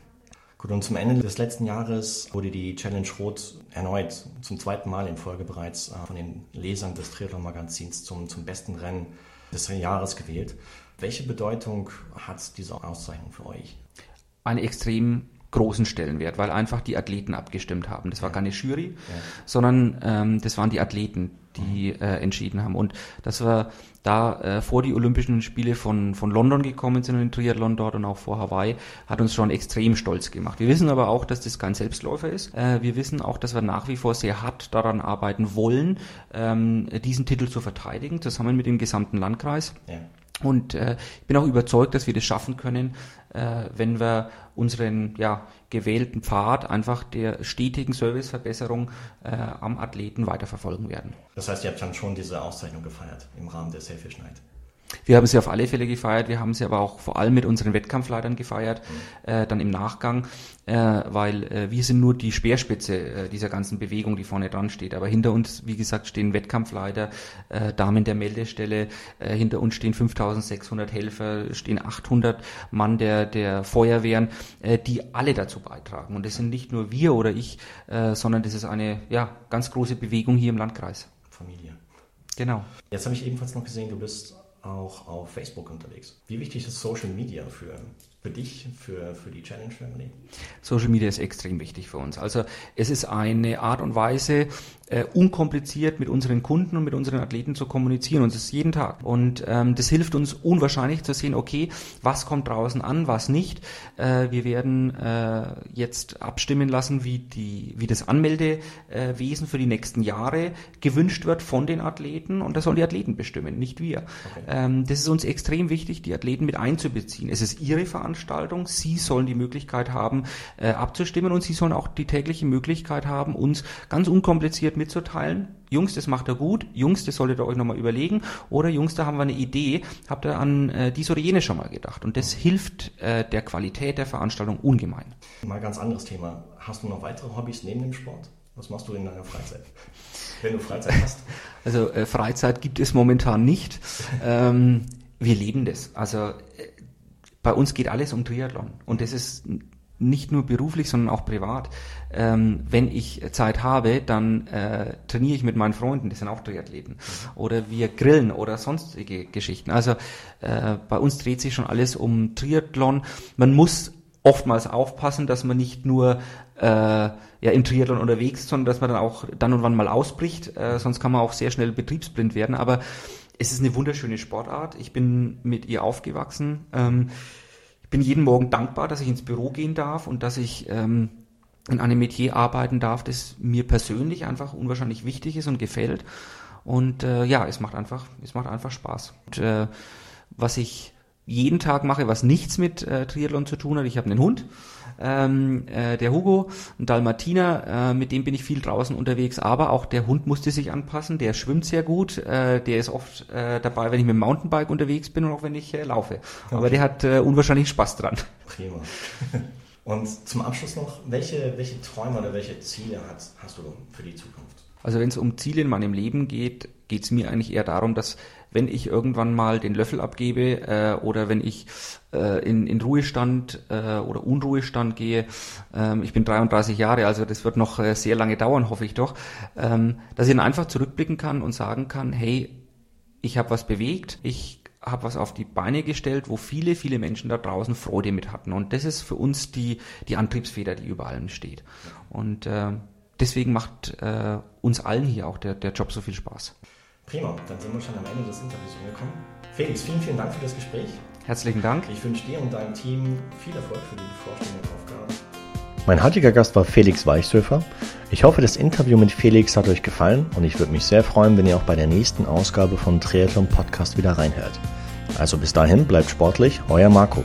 B: Gut, und zum Ende des letzten Jahres wurde die Challenge Rot erneut zum zweiten Mal in Folge bereits äh, von den Lesern des Triathlon-Magazins zum, zum besten Rennen des Jahres gewählt. Welche Bedeutung hat diese Auszeichnung für euch?
C: Einen extrem großen Stellenwert, weil einfach die Athleten abgestimmt haben. Das war keine Jury, ja. sondern ähm, das waren die Athleten, die mhm. äh, entschieden haben. Und dass wir da äh, vor die Olympischen Spiele von, von London gekommen sind und in Triathlon dort und auch vor Hawaii, hat uns schon extrem stolz gemacht. Wir wissen aber auch, dass das kein Selbstläufer ist. Äh, wir wissen auch, dass wir nach wie vor sehr hart daran arbeiten wollen, ähm, diesen Titel zu verteidigen, zusammen mit dem gesamten Landkreis. Ja. Und äh, ich bin auch überzeugt, dass wir das schaffen können, äh, wenn wir unseren ja, gewählten Pfad einfach der stetigen Serviceverbesserung äh, am Athleten weiterverfolgen werden.
B: Das heißt, ihr habt dann schon diese Auszeichnung gefeiert im Rahmen der Selfish Night.
C: Wir haben sie auf alle Fälle gefeiert, wir haben sie aber auch vor allem mit unseren Wettkampfleitern gefeiert, mhm. äh, dann im Nachgang, äh, weil äh, wir sind nur die Speerspitze äh, dieser ganzen Bewegung, die vorne dran steht. Aber hinter uns, wie gesagt, stehen Wettkampfleiter, äh, Damen der Meldestelle, äh, hinter uns stehen 5600 Helfer, stehen 800 Mann der, der Feuerwehren, äh, die alle dazu beitragen. Und das sind nicht nur wir oder ich, äh, sondern das ist eine ja, ganz große Bewegung hier im Landkreis.
B: Familie.
C: Genau.
B: Jetzt habe ich ebenfalls noch gesehen, du bist auch auf Facebook unterwegs. Wie wichtig ist Social Media für für dich, für, für die Challenge Family?
C: Social Media ist extrem wichtig für uns. Also es ist eine Art und Weise, äh, unkompliziert mit unseren Kunden und mit unseren Athleten zu kommunizieren und das ist jeden Tag. Und ähm, das hilft uns unwahrscheinlich zu sehen, okay, was kommt draußen an, was nicht. Äh, wir werden äh, jetzt abstimmen lassen, wie, die, wie das Anmeldewesen für die nächsten Jahre gewünscht wird von den Athleten und das sollen die Athleten bestimmen, nicht wir. Okay. Ähm, das ist uns extrem wichtig, die Athleten mit einzubeziehen. Es ist ihre Veranstaltung. Sie sollen die Möglichkeit haben, äh, abzustimmen und Sie sollen auch die tägliche Möglichkeit haben, uns ganz unkompliziert mitzuteilen. Jungs, das macht er gut. Jungs, das solltet ihr euch nochmal überlegen. Oder Jungs, da haben wir eine Idee. Habt ihr an äh, dies oder jene schon mal gedacht? Und das hilft äh, der Qualität der Veranstaltung ungemein.
B: Mal ganz anderes Thema. Hast du noch weitere Hobbys neben dem Sport? Was machst du in deiner Freizeit? Wenn du Freizeit hast?
C: Also äh, Freizeit gibt es momentan nicht. ähm, wir leben das. Also äh, bei uns geht alles um Triathlon. Und das ist nicht nur beruflich, sondern auch privat. Ähm, wenn ich Zeit habe, dann äh, trainiere ich mit meinen Freunden, die sind auch Triathleten. Oder wir grillen oder sonstige Geschichten. Also äh, bei uns dreht sich schon alles um Triathlon. Man muss oftmals aufpassen, dass man nicht nur äh, ja, im Triathlon unterwegs ist, sondern dass man dann auch dann und wann mal ausbricht. Äh, sonst kann man auch sehr schnell betriebsblind werden. Aber es ist eine wunderschöne Sportart. Ich bin mit ihr aufgewachsen. Ähm, ich bin jeden Morgen dankbar, dass ich ins Büro gehen darf und dass ich ähm, in einem Metier arbeiten darf, das mir persönlich einfach unwahrscheinlich wichtig ist und gefällt. Und äh, ja, es macht einfach, es macht einfach Spaß. Und, äh, was ich jeden Tag mache, was nichts mit äh, Triathlon zu tun hat. Ich habe einen Hund, ähm, äh, der Hugo, ein Dalmatiner, äh, mit dem bin ich viel draußen unterwegs, aber auch der Hund musste sich anpassen, der schwimmt sehr gut, äh, der ist oft äh, dabei, wenn ich mit dem Mountainbike unterwegs bin und auch wenn ich äh, laufe. Okay. Aber der hat äh, unwahrscheinlich Spaß dran.
B: Prima. Und zum Abschluss noch, welche, welche Träume oder welche Ziele hast, hast du für die Zukunft?
C: Also wenn es um Ziele in meinem Leben geht, geht es mir eigentlich eher darum, dass wenn ich irgendwann mal den Löffel abgebe äh, oder wenn ich äh, in, in Ruhestand äh, oder Unruhestand gehe, ähm, ich bin 33 Jahre, also das wird noch äh, sehr lange dauern, hoffe ich doch, ähm, dass ich dann einfach zurückblicken kann und sagen kann, hey, ich habe was bewegt, ich habe was auf die Beine gestellt, wo viele, viele Menschen da draußen Freude mit hatten. Und das ist für uns die, die Antriebsfeder, die über allem steht. Und äh, deswegen macht äh, uns allen hier auch der, der Job so viel Spaß.
B: Prima, dann sind wir schon am Ende des Interviews angekommen. Felix, vielen, vielen Dank für das Gespräch.
C: Herzlichen Dank.
B: Ich wünsche dir und deinem Team viel Erfolg für die bevorstehenden Aufgaben. Mein heutiger Gast war Felix Weichsöfer. Ich hoffe, das Interview mit Felix hat euch gefallen und ich würde mich sehr freuen, wenn ihr auch bei der nächsten Ausgabe von Triathlon Podcast wieder reinhört. Also bis dahin, bleibt sportlich, euer Marco.